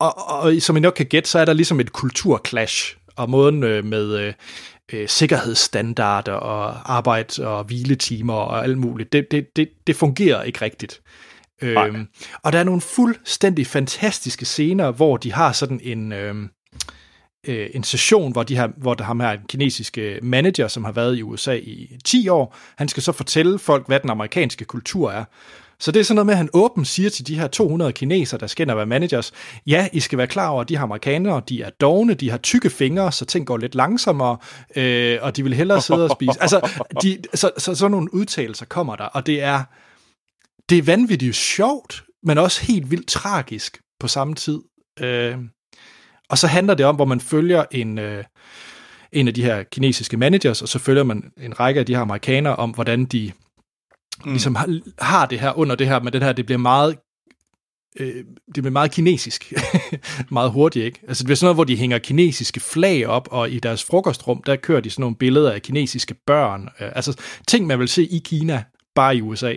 Og, og, og som I nok kan gætte, så er der ligesom et kulturclash, og måden øh, med øh, øh, sikkerhedsstandarder og arbejds- og hviletimer og alt muligt, det, det, det, det fungerer ikke rigtigt. Nej. Øhm, og der er nogle fuldstændig fantastiske scener, hvor de har sådan en... Øhm, øh, en session, hvor, de har, hvor der har en kinesiske øh, manager, som har været i USA i 10 år. Han skal så fortælle folk, hvad den amerikanske kultur er. Så det er sådan noget med, at han åbent siger til de her 200 kinesere, der skal være managers, ja, I skal være klar over, at de her amerikanere, de er dogne, de har tykke fingre, så ting går lidt langsommere, øh, og de vil hellere sidde og spise. Altså, de, så, så sådan nogle udtalelser kommer der, og det er, det er vanvittigt sjovt, men også helt vildt tragisk på samme tid. Øh, og så handler det om, hvor man følger en, øh, en af de her kinesiske managers, og så følger man en række af de her amerikanere om, hvordan de mm. ligesom har, har det her under det her, men det her, det bliver meget øh, det bliver meget kinesisk. meget hurtigt, ikke? Altså, det bliver sådan noget, hvor de hænger kinesiske flag op, og i deres frokostrum, der kører de sådan nogle billeder af kinesiske børn. Øh, altså, ting, man vil se i Kina, bare i USA.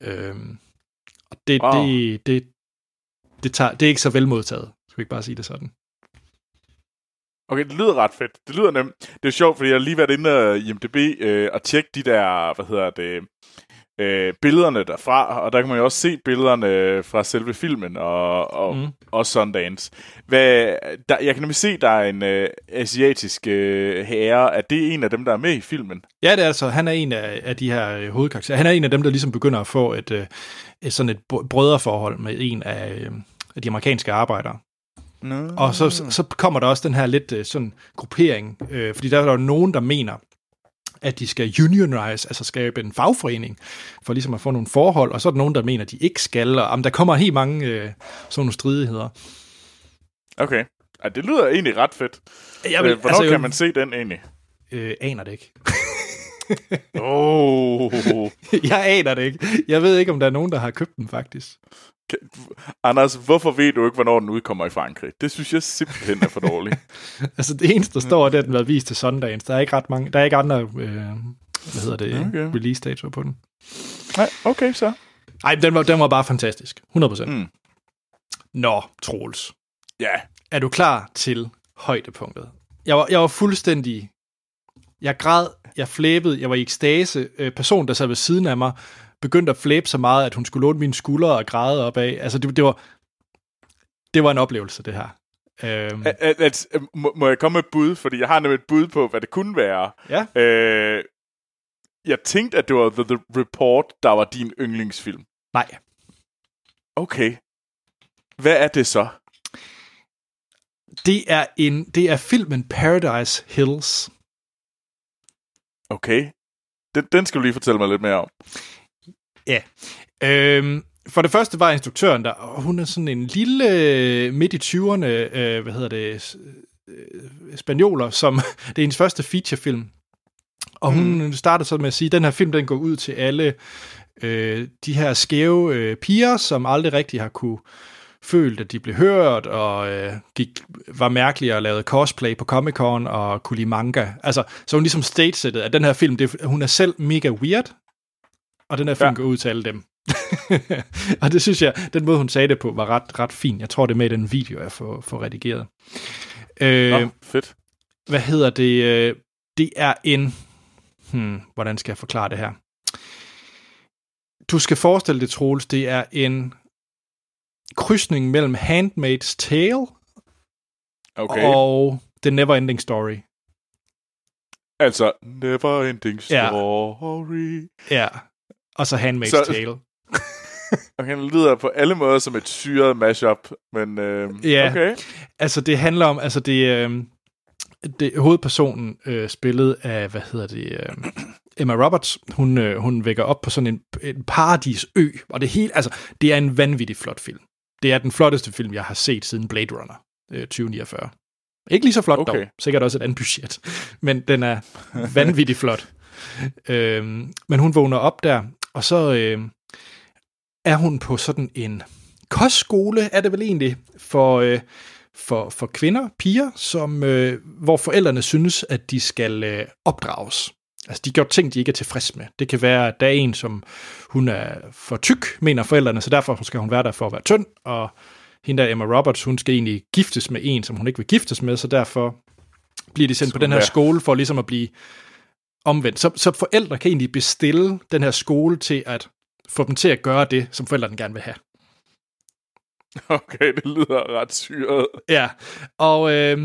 Øh, og det, Wow. det, det, det, tager, det er ikke så velmodtaget. Skal vi ikke bare sige det sådan? Okay, det lyder ret fedt. Det lyder nemt. Det er sjovt, fordi jeg har lige været inde i IMDb øh, og tjekket de der, hvad hedder det, øh, billederne derfra, og der kan man jo også se billederne fra selve filmen og, og, Mm. og Sundance. Hvad, der, jeg kan nemlig se, der er en øh, asiatisk øh, herre. Er det en af dem, der er med i filmen? Ja, det er altså. Han er en af, af de her øh, hovedkarakterer. Han er en af dem, der ligesom begynder at få et, øh, et sådan et br- brødreforhold med en af, øh, af de amerikanske arbejdere. No. Og så, så, kommer der også den her lidt øh, sådan gruppering, øh, fordi der er der jo nogen, der mener, at de skal unionize, altså skabe en fagforening, for ligesom at få nogle forhold, og så er der nogen, der mener, at de ikke skal, og jamen, der kommer helt mange øh, sådan nogle stridigheder. Okay. Ja, det lyder egentlig ret fedt. Jeg Øh, Hvornår altså, kan man se den egentlig? Øh, aner det ikke. Oh. jeg aner det ikke. Jeg ved ikke, om der er nogen, der har købt den, faktisk. Anders, hvorfor ved du ikke, hvornår den udkommer i Frankrig? Det synes jeg simpelthen er for dårligt. Altså, det eneste, der står, det er, at den har været vist til Sundance. Der er ikke ret mange, der er ikke andre, øh, hvad hedder det, Okay. release datoer på den. Nej, okay så. Nej, den var, den var bare fantastisk. 100%. Mm. Nå, Troels. Ja. Er du klar til højdepunktet? Jeg var, jeg var fuldstændig... Jeg græd, jeg flæbede, jeg var i ekstase. Øh, personen, der sad ved siden af mig, begyndte at flæbe så meget, at hun skulle låne mine skuldre og græde op af. Altså, det, det var... Det var en oplevelse, det her. Øhm, At, at, at, må, må jeg komme med et bud? Fordi jeg har nemlig et bud på, hvad det kunne være. ja. Øh, jeg tænkte, at det var The, The Report, der var din yndlingsfilm. Nej. Okay. Hvad er det så? Det er, en, det er filmen Paradise Hills. Okay. Den, den skal du lige fortælle mig lidt mere om. Øhm, for det første var instruktøren der, og hun er sådan en lille øh, midt i 20'erne, øh, hvad hedder det, øh, spanioler, som det er hendes første featurefilm. Og hun mm. startede så med at sige, at den her film, den går ud til alle øh, de her skæve øh, piger, som aldrig rigtig har kunne følt, at de blev hørt, og øh, gik, var mærkelige og lavede cosplay på Comic-Con og kunne lide manga. Altså, så hun ligesom stagesettede, at den her film, det, hun er selv mega weird, og den her film Ja. går ud til alle dem. og det synes jeg, den måde hun sagde det på, var ret, ret fin. Jeg tror, det er med i den video, jeg får, får redigeret. Øh, Nå, fedt. hvad hedder det? øh, Det er en... Hmm, hvordan skal jeg forklare det her? Du skal forestille dig, Troels, det er en krydsning mellem Handmaid's Tale Okay. og The Neverending Story. Altså, never ending Ja. story. Ja, og så Handmaid's Så-. Tale. Okay, det lyder på alle måder som et syret mashup, men øh, Ja. okay. Altså, det handler om, altså det, øh, det hovedpersonen øh, spillet af, hvad hedder det, øh, Emma Roberts, hun, øh, hun vækker op på sådan en, en paradisø, og det hele, altså, det er en vanvittig flot film. det er den flotteste film, jeg har set siden Blade Runner øh, 2049. Ikke lige så flot okay. Dog. Sikkert også et andet budget. Men den er vanvittigt flot. Øhm, men hun vågner op der, og så øh, er hun på sådan en kostskole, er det vel egentlig, for, øh, for, for kvinder, piger, som, øh, hvor forældrene synes, at de skal øh, opdrages. Altså, de gør ting, de ikke er tilfreds med. Det kan være, at der er en, som hun er for tyk, mener forældrene, så derfor skal hun være der for at være tynd, og hende der Emma Roberts, hun skal egentlig giftes med en, som hun ikke vil giftes med, så derfor bliver de sendt på den her ja. skole for ligesom at blive omvendt. Så, så forældre kan egentlig bestille den her skole til at få dem til at gøre det, som forældrene gerne vil have. Okay, det lyder ret syret. Ja, og øh,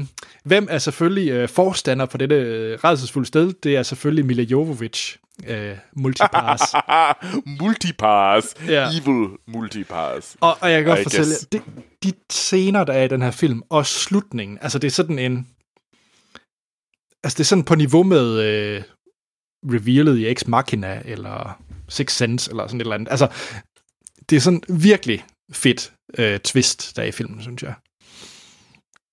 hvem er selvfølgelig øh, forstander på dette øh, redselsfulde sted? Det er selvfølgelig Mila Jovovich, øh, multipass. multipass. Ja. Evil multipass. og, og jeg kan godt I fortælle, guess. de, de scener, der er i den her film, og slutningen, altså det er sådan en... Altså det er sådan på niveau med øh, revealet i Ex Machina, eller Six Sense, eller sådan et eller andet. Altså, det er sådan virkelig fedt øh, twist, der er i filmen, synes jeg.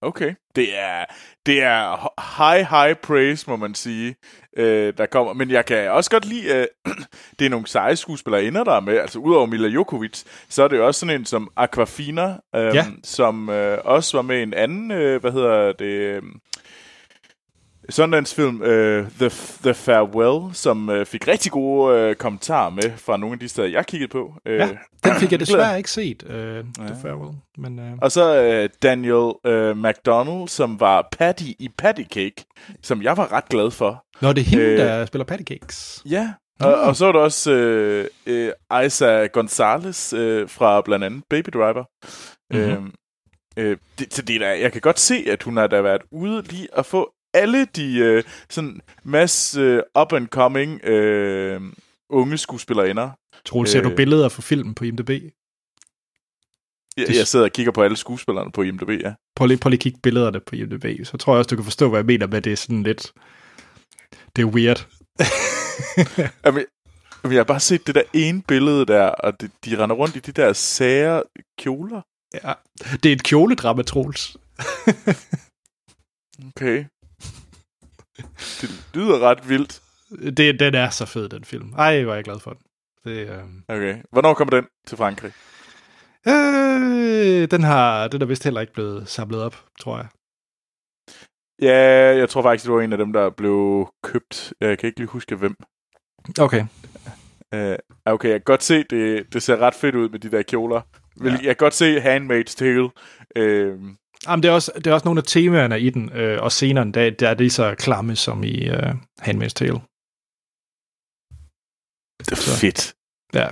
Okay. Det er, det er high, high praise, må man sige, øh, der kommer. Men jeg kan også godt lide, øh, det er nogle seje skuespillere der er med. Altså, udover Mila Jokovic, så er det også sådan en som Aquafina, øh, Ja. som øh, også var med en anden, øh, hvad hedder det... Øh, Sundance film uh, The, The Farewell, som uh, fik rigtig gode uh, kommentarer med fra nogle af de steder, jeg kiggede på. Uh, Ja, den fik jeg desværre ikke set, øh, ja. The Farewell. Men, øh, Og så uh, Daniel uh, McDonald, som var Patty i Patty Cake, som jeg var ret glad for. Nå, det er hende, øh, der spiller patty cakes. Ja. Og, og så er der også uh, uh, Isa Gonzalez uh, fra blandt andet Baby Driver. Mhm. Uh, uh, det, så det er da, jeg kan godt se, at hun har da været ude lige at få alle de uh, sådan masse uh, up-and-coming uh, unge skuespillerinder. Troels, ser du øh, billeder fra filmen på IMDb? Jeg, jeg sidder og kigger på alle skuespillerne på IMDb, ja. Prøv lige, prøv lige at kigge billederne på IMDb, så tror jeg også, du kan forstå, hvad jeg mener med, det er sådan lidt... Det er weird. Jamen, jeg har bare set det der ene billede der, og de, de render rundt i de der sære kjoler. Ja. Det er et kjoledrama, Troels. Okay. Det lyder ret vildt. Det, den er så fed, den film. Ej, hvor er jeg glad for den. Det, øh... Okay. Hvornår kommer den til Frankrig? Øh, den, har, den er vist heller ikke blevet samlet op, tror jeg. Ja, jeg tror faktisk, det var en af dem, der blev købt. Jeg kan ikke lige huske, hvem. Okay. Uh, okay, jeg kan godt se, det, det ser ret fedt ud med de der kjoler. Ja. Ja. Jeg kan godt se Handmaid's Tale. Uh, Jamen, det, er også, det er også nogle af temaerne i den, øh, og scenerne, der, der er lige så klamme som i øh, Handmaid's Tale. det er Så. fedt. Ja.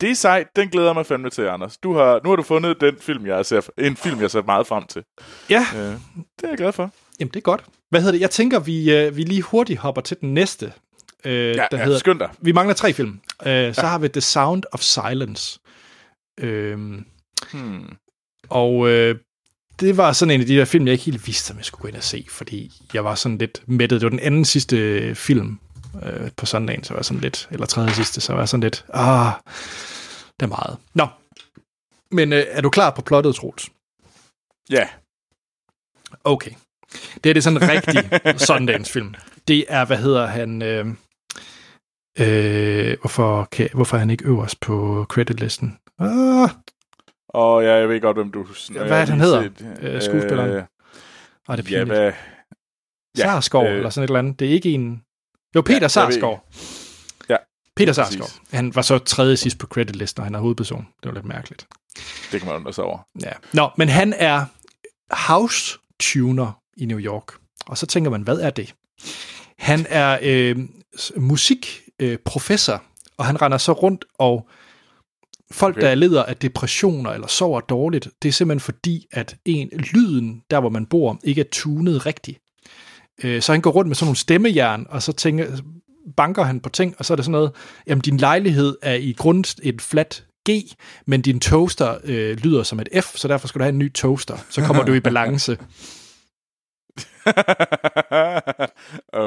Det er sejt. Den glæder mig fandme til, Anders. Du har, nu har du fundet den film, jeg ser, en film, jeg ser meget frem til. Ja, Uh, det er jeg glad for. jamen det er godt. Hvad hedder det? Jeg tænker, vi, øh, vi lige hurtigt hopper til den næste. Øh, Ja, der ja hedder, skynd dig. vi mangler tre film. Øh, så har vi The Sound of Silence. Øhm, Hmm. Og øh, det var sådan en af de der film, jeg ikke helt vidste, om jeg skulle gå ind og se, fordi jeg var sådan lidt mættet. Det var den anden sidste film øh, på søndagen, så var jeg sådan lidt, eller tredje sidste, så var jeg sådan lidt, ah, det er meget. Nå, men øh, er du klar på plottet, Troels? Ja. Okay. Det er det sådan en rigtig Sundance-film. Det er, hvad hedder han... Øh, øh, hvorfor, kan, hvorfor er han ikke øverst på creditlisten? Ah, Og ja, jeg ved godt, hvem du... Ja, hvad er det, han hedder? Øh, skuespilleren. Øh, ah, det er ja, pinligt. hvad... Ja, Sarsgaard, øh, eller sådan et eller andet. Det er ikke en... Jo, Peter ved Sarsgaard. Ja, Peter. Sarsgaard. Han var så tredje sidst på creditlisten, og han er hovedperson. Det var lidt mærkeligt. Det kan man undre sig over. Ja. Nå, men han er house tuner i New York. Og så tænker man, hvad er det? Han er øh, musikprofessor, øh, professor, og han render så rundt og folk, Okay. der lider af depressioner eller sover dårligt, det er simpelthen fordi, at en lyden, der hvor man bor, ikke er tunet rigtigt. Øh, så han går rundt med sådan nogle stemmejern, og så tænker, banker han på ting, og så er det sådan noget, jamen din lejlighed er i grund et flat G, men din toaster øh, lyder som et F, så derfor skal du have en ny toaster. Så kommer du i balance.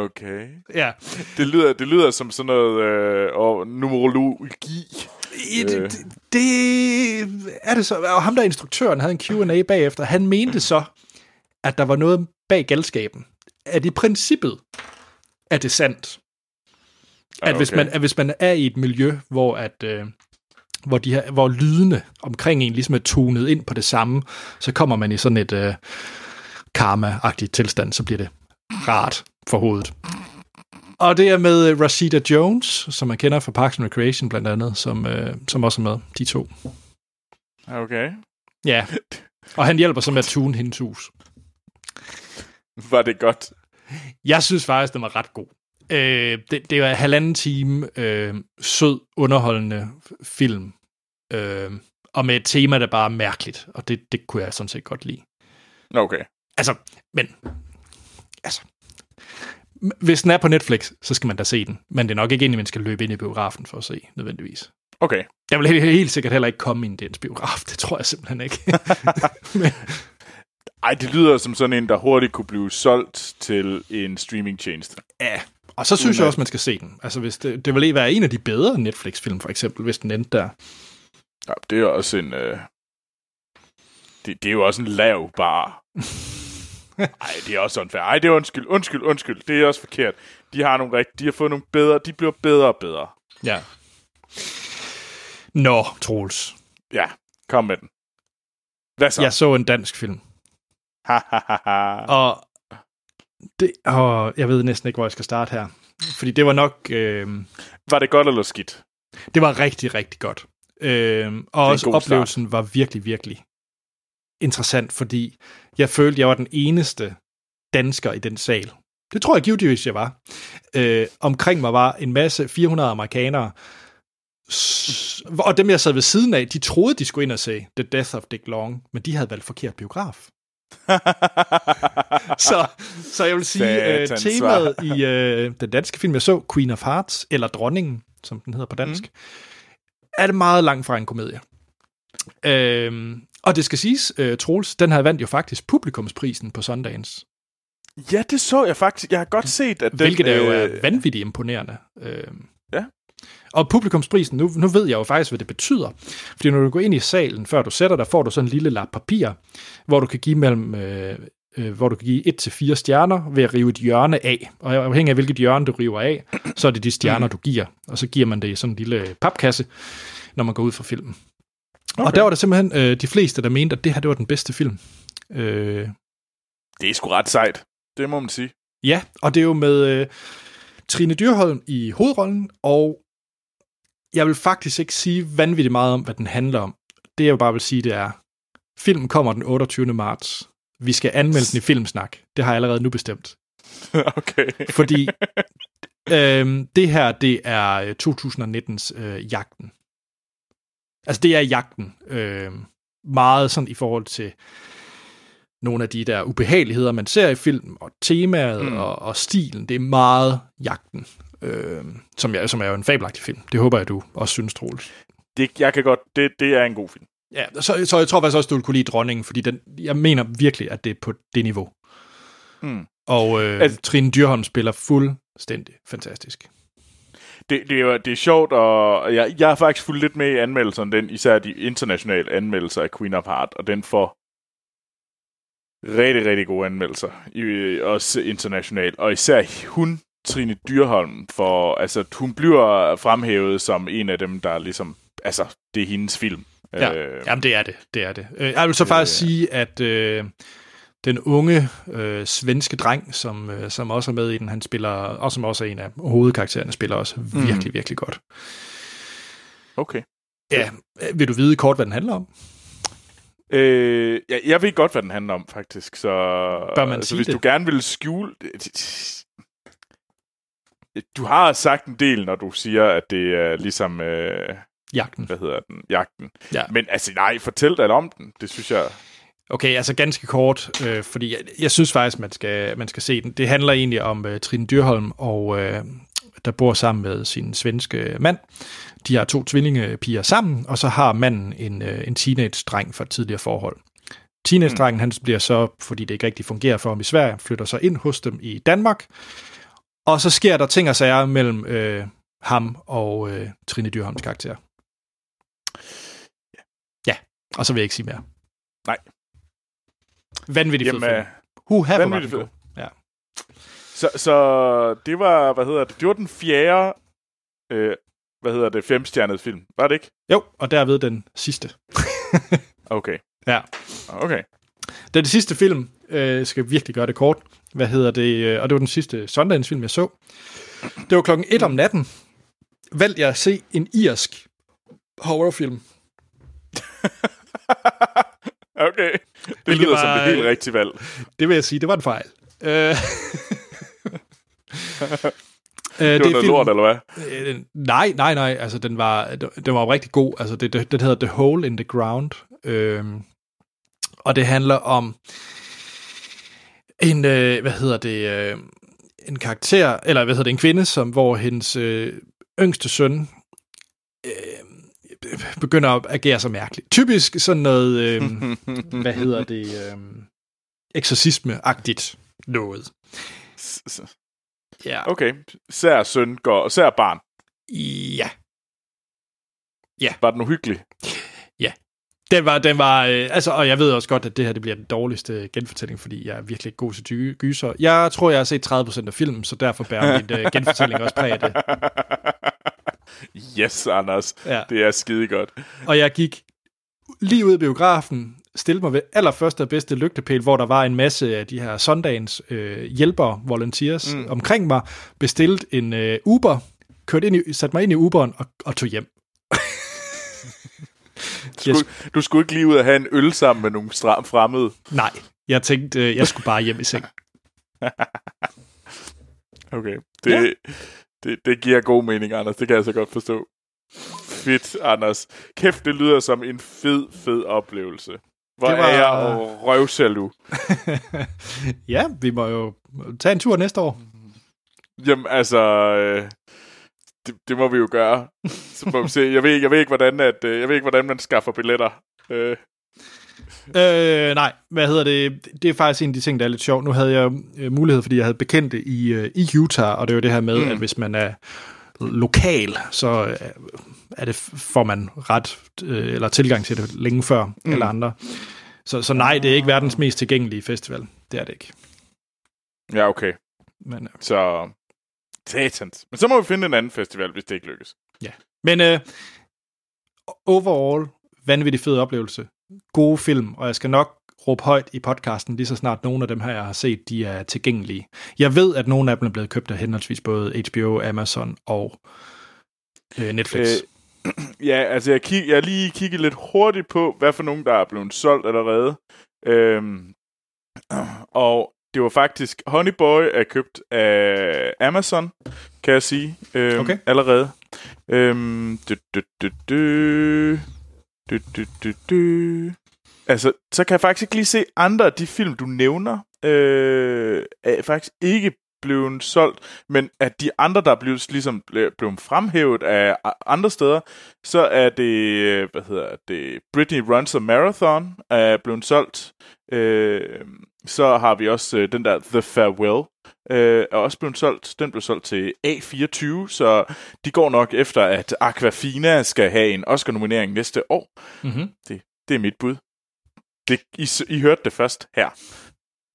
okay. Ja. Det lyder, det lyder som sådan noget øh, og numerologi. Det, det, er det så? Og ham der instruktøren havde en Q&A bagefter. Han mente så, at der var noget bag galskaben. At i princippet er det sandt. At, Ah, hvis okay. man, at hvis man er i et miljø, hvor at... Øh, hvor, de her, hvor lydene omkring en ligesom er tonet ind på det samme, så kommer man i sådan et øh, karma-agtigt tilstand, så bliver det rart for hovedet. Og det er med øh, Rashida Jones, som man kender fra Parks and Recreation blandt andet, som, øh, som også er med, de to. Okay. Ja, og han hjælper så med at tune hendes hus. Var det godt? Jeg synes faktisk, den var ret god. Øh, det, det var en halvanden time øh, sød, underholdende film. Øh, og med et tema, der bare er mærkeligt. Og det, det kunne jeg sådan set godt lide. Okay. Altså, men... Altså... Hvis den er på Netflix, så skal man da se den. Men det er nok ikke en, man skal løbe ind i biografen for at se, nødvendigvis. Okay. Jeg vil helt, sikkert heller ikke komme i en dansk biograf. Det tror jeg simpelthen ikke. men, Ej, det lyder som sådan en, der hurtigt kunne blive solgt til en streamingtjeneste. ja. Og så synes jeg også, man skal se den. Altså, hvis det, det vil være en af de bedre Netflix-film, for eksempel, hvis den endte der. Ja, det er også en... Øh... Det, det er jo også en lav bar. Ej, det er også unfair. Ej, det er undskyld, undskyld, undskyld. Det er også forkert. De har nogle rigt... De har fået nogle bedre... De bliver bedre og bedre. Ja. Nå, Troels. Ja, kom med den. Hvad så? Jeg så en dansk film. Og, det, og jeg ved næsten ikke, hvor jeg skal starte her. Fordi det var nok... Øh, Var det godt eller skidt? det var rigtig, rigtig godt. Øh, og også oplevelsen var virkelig, virkelig interessant, fordi jeg følte, jeg var den eneste dansker i den sal. Det tror jeg givetvis, jeg var. Øh, omkring mig var en masse 400 amerikanere, s- og dem, jeg sad ved siden af, de troede, de skulle ind og se The Death of Dick Long, men de havde valgt forkert biograf. så, så jeg vil sige, øh, temaet i øh, den danske film, jeg så, Queen of Hearts, eller Dronningen, som den hedder på dansk, mm. er det meget langt fra en komedie. Øhm, og det skal siges, øh, Troels, den her vandt jo faktisk publikumsprisen på Sundance, ja, det så jeg faktisk. Jeg har godt set, at den... hvilket er jo øh, er vanvittigt imponerende. Øhm, Ja. Og publikumsprisen, nu, nu ved jeg jo faktisk, hvad det betyder. Fordi når du går ind i salen, før du sætter dig, får du sådan en lille lap papir, hvor du kan give mellem... Øh, øh, hvor du kan give 1 til fire stjerner ved at rive et hjørne af. Og afhængig af hvilket hjørne du river af, så er det de stjerner, du giver. Og så giver man det i sådan en lille papkasse, når man går ud fra filmen. Okay. Og der var der simpelthen øh, de fleste, der mente, at det her det var den bedste film. Øh, Det er sgu ret sejt. Det må man sige. Ja, og det er jo med øh, Trine Dyrholm i hovedrollen, og jeg vil faktisk ikke sige vanvittigt meget om, hvad den handler om. Det jeg jo bare vil sige, det er, filmen kommer den 28. marts. Vi skal anmelde den i Filmsnak. Det har jeg allerede nu bestemt. okay. Fordi øh, det her, det er øh, 2019's øh, Jagten. Altså, det er Jagten. Øh, meget sådan i forhold til nogle af de der ubehageligheder, man ser i film, og temaet Mm. og, og stilen, det er meget Jagten. Øh, som, jeg, som er jo en fabelagtig film. Det håber jeg, du også synes, Troels. Det, jeg kan godt... Det, det er en god film. Ja, så, så jeg tror faktisk også, du vil kunne lide Dronningen, fordi den, jeg mener virkelig, at det er på det niveau. Mm. Og øh, altså, Trine Dyrholm spiller fuldstændig fantastisk. Det, det, er det er sjovt, og jeg, jeg har faktisk fulgt lidt med i anmeldelserne, den, især de internationale anmeldelser af Queen of Heart, og den får rigtig, rigtig gode anmeldelser, i, også internationalt. Og især hun, Trine Dyrholm, for, altså, hun bliver fremhævet som en af dem, der ligesom, altså, det er hendes film. Ja, Øh, jamen det er det, det er det. Øh, Jeg vil så faktisk Øh. sige, at øh, den unge øh, svenske dreng, som, øh, som også er med i den, han spiller, og som også er en af hovedkaraktererne, spiller også Mhm. virkelig, virkelig godt. Okay. Ja, vil du vide kort, hvad den handler om? Øh, jeg, jeg ved godt, hvad den handler om, faktisk. Så, Bør man så sige hvis det? du gerne vil skjule... Du har sagt en del, når du siger, at det er ligesom... Øh, Jagten. hvad hedder den? Jagten. Ja. Men altså, nej, fortæl dig om den. Det synes jeg... Okay, altså ganske kort, øh, fordi jeg, jeg synes faktisk, man skal, man skal se den. Det handler egentlig om øh, Trine Dyrholm, og øh, der bor sammen med sin svenske mand. De har to tvillingepiger sammen, og så har manden en, øh, en teenage-dreng fra et tidligere forhold. Teenage-drengen, han bliver så, fordi det ikke rigtig fungerer for ham i Sverige, flytter så ind hos dem i Danmark. Og så sker der ting og sager mellem øh, ham og øh, Trine Dyrholms karakter. Ja, Og så vil jeg ikke sige mere. Nej. Vanvittig fed Jamen, film. øh, Who have vanvittig var fed. den god. Ja. Så, så det var, hvad hedder det, det var den fjerde, øh, hvad hedder det, femstjernede film, var det ikke? Jo, og derved den sidste. Okay, Ja. okay. Er det sidste film, øh, skal virkelig gøre det kort. Hvad hedder det? øh, Og det var den sidste Sundance-film, jeg så. Det var klokken 1 om natten. Valgte jeg at se en irsk horrorfilm. Okay, det lyder som var, det helt øh, rigtige valg. Det vil jeg sige, det var en fejl. Øh, øh, Det var noget lort, eller hvad? Øh, nej, nej, nej. Altså, den var, den var rigtig god. Altså, det, det, det hedder The Hole in the Ground. Øhm, og det handler om en, øh, hvad hedder det, øh, en karakter, eller hvad hedder det, en kvinde, som, hvor hendes øh, yngste søn øh, begynder at agere så mærkeligt. Typisk sådan noget, øh, hvad hedder det, øh, eksorcisme-agtigt noget. Ja. Okay, sær søn går, sær barn. Ja. Var den uhyggelig? Den var, den var øh, altså, og jeg ved også godt, at det her det bliver den dårligste genfortælling, fordi jeg er virkelig ikke god til gyser. Jeg tror, jeg har set 30% af filmen, så derfor bærer min øh, genfortælling også præg af det. Yes, Anders. Ja. Det er skide godt. Og jeg gik lige ud af biografen, stillede mig ved allerførste og bedste lygtepæl, hvor der var en masse af de her Sundance øh, hjælpere, volunteers, mm. omkring mig, bestilte en øh, Uber, kørte ind i, satte mig ind i Uberen og, og tog hjem. Du skulle, du skulle ikke lige ud og have en øl sammen med nogle stram fremmede. Nej, jeg tænkte, øh, jeg skulle bare hjem i seng. Okay. Det, ja. Det, det giver god mening, Anders. Det kan jeg så godt forstå. Fedt, Anders. Kæft, det lyder som en fed, fed oplevelse. Hvor Det var... er jeg og røvsalu. ja, vi må jo tage en tur næste år. Jamen, altså... Øh, det, det, må vi jo gøre. Så må vi se. Jeg ved, ikke- jeg ved ikke, hvordan, at, øh, jeg ved ikke, hvordan man skaffer billetter. Øh, Øh, nej, hvad hedder det? Det er faktisk en af de ting, der er lidt sjovt. Nu havde jeg øh, mulighed, fordi jeg havde bekendte i, øh, i Utah, og det er jo det her med, mm. at hvis man er lokal, så øh, er det, får man ret øh, eller tilgang til det længe før mm. eller andre. Så, så nej, det er ikke verdens mest tilgængelige festival. Det er det ikke. ja, okay. Men, øh, Så... Satans. Men så må vi finde en anden festival, hvis det ikke lykkes. men øh, overall, vanvittig fed oplevelse. Gode film, og jeg skal nok råbe højt i podcasten, lige så snart nogle af dem her, jeg har set, de er tilgængelige. Jeg ved, at nogle af dem er blevet købt af henholdsvis både HBO, Amazon og øh, Netflix. Øh, Ja, altså jeg, kig, jeg lige kigget lidt hurtigt på, hvad for nogen, der er blevet solgt allerede. Øhm, og det var faktisk, Honey Boy er købt af Amazon, kan jeg sige, øhm, Okay. allerede. Øhm, du, du, du, du, du, du, du, du. Altså, så kan jeg faktisk ikke lige se andre af de film, du nævner, øh, er faktisk ikke blevet solgt, men at de andre, der er blevet, ligesom ble- blevet fremhævet af andre steder, så er det, øh, hvad hedder det, Britney Runs a Marathon er blevet solgt. Øh, så har vi også øh, den der The Farewell, øh, er også blevet solgt. Den blev solgt til A24, så de går nok efter, at Aquafina skal have en Oscar-nominering næste år. mm-hmm. Det er mit bud. Det, I, I hørte det først her.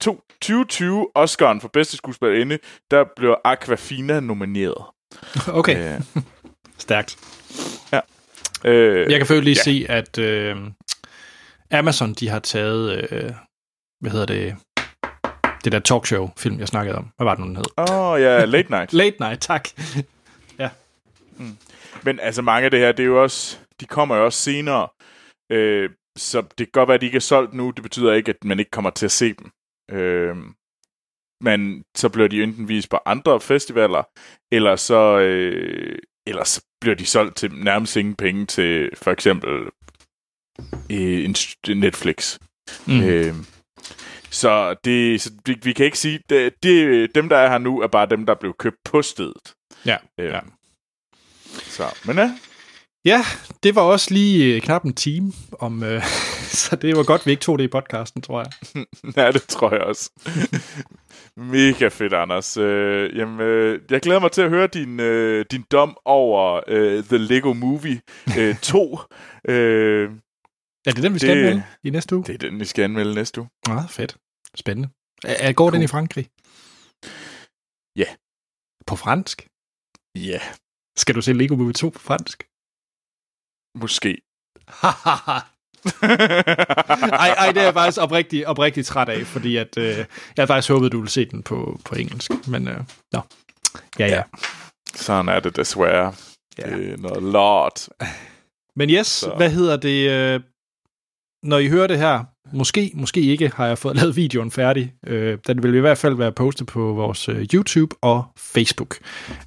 To, 2020 Oscar'en for bedste skuespillerinde, der blev Aquafina nomineret. Okay, Øh, stærkt. øh, Jeg kan selvfølgelig lige ja. se, at øh, Amazon, de har taget, øh, hvad hedder det, det der talkshow-film, jeg snakkede om. Hvad var det nu, den hed? Åh, oh, ja, Late Night. Late Night, tak. Men altså mange af det her, det er jo også, de kommer jo også senere. Øh, så det kan godt være, at de ikke er solgt nu. Det betyder ikke, at man ikke kommer til at se dem. Øh, men så bliver de enten vist på andre festivaler, eller så, øh, eller så bliver de solgt til nærmest ingen penge til for eksempel øh, Netflix. Mm. Mm. Øh, så det, så vi, vi kan ikke sige, det, det, dem der er her nu, er bare dem, der blev købt på stedet. Ja, Øh, ja. Så, men ja, Ja, det var også lige øh, knap en time, om, øh, så det var godt, vi ikke tog det i podcasten, tror jeg. ja, det tror jeg også. Mega fedt, Anders. Øh, jamen, øh, jeg glæder mig til at høre din, øh, din dom over øh, The Lego Movie øh, 2. øh, Er det den, vi skal Det- anmelde i næste uge? Det er den, vi skal anmelde næste uge. Meget fedt. Spændende. Er, går den Cool. i Frankrig? Ja. På fransk? Ja, Skal du se Lego Movie 2 på fransk? måske. ej, ej, det er jeg faktisk oprigtigt, oprigtigt træt af, fordi at, øh, jeg havde faktisk håbet, du ville se den på, på engelsk. Men, øh, nå. Ja, ja. Sådan er det desværre. ja. Det er noget lort. Men yes, Så. hvad hedder det? Øh, når I hører det her, måske, måske ikke, har jeg fået lavet videoen færdig. Øh, den vil i hvert fald være postet på vores øh, YouTube og Facebook,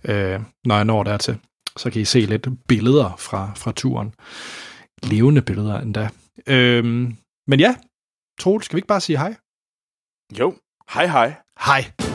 øh, når jeg når dertil. Så kan I se lidt billeder fra, fra turen. Levende billeder endda. Øh, men ja, Troel, skal vi ikke bare sige hej? Jo, hej hej. Hej.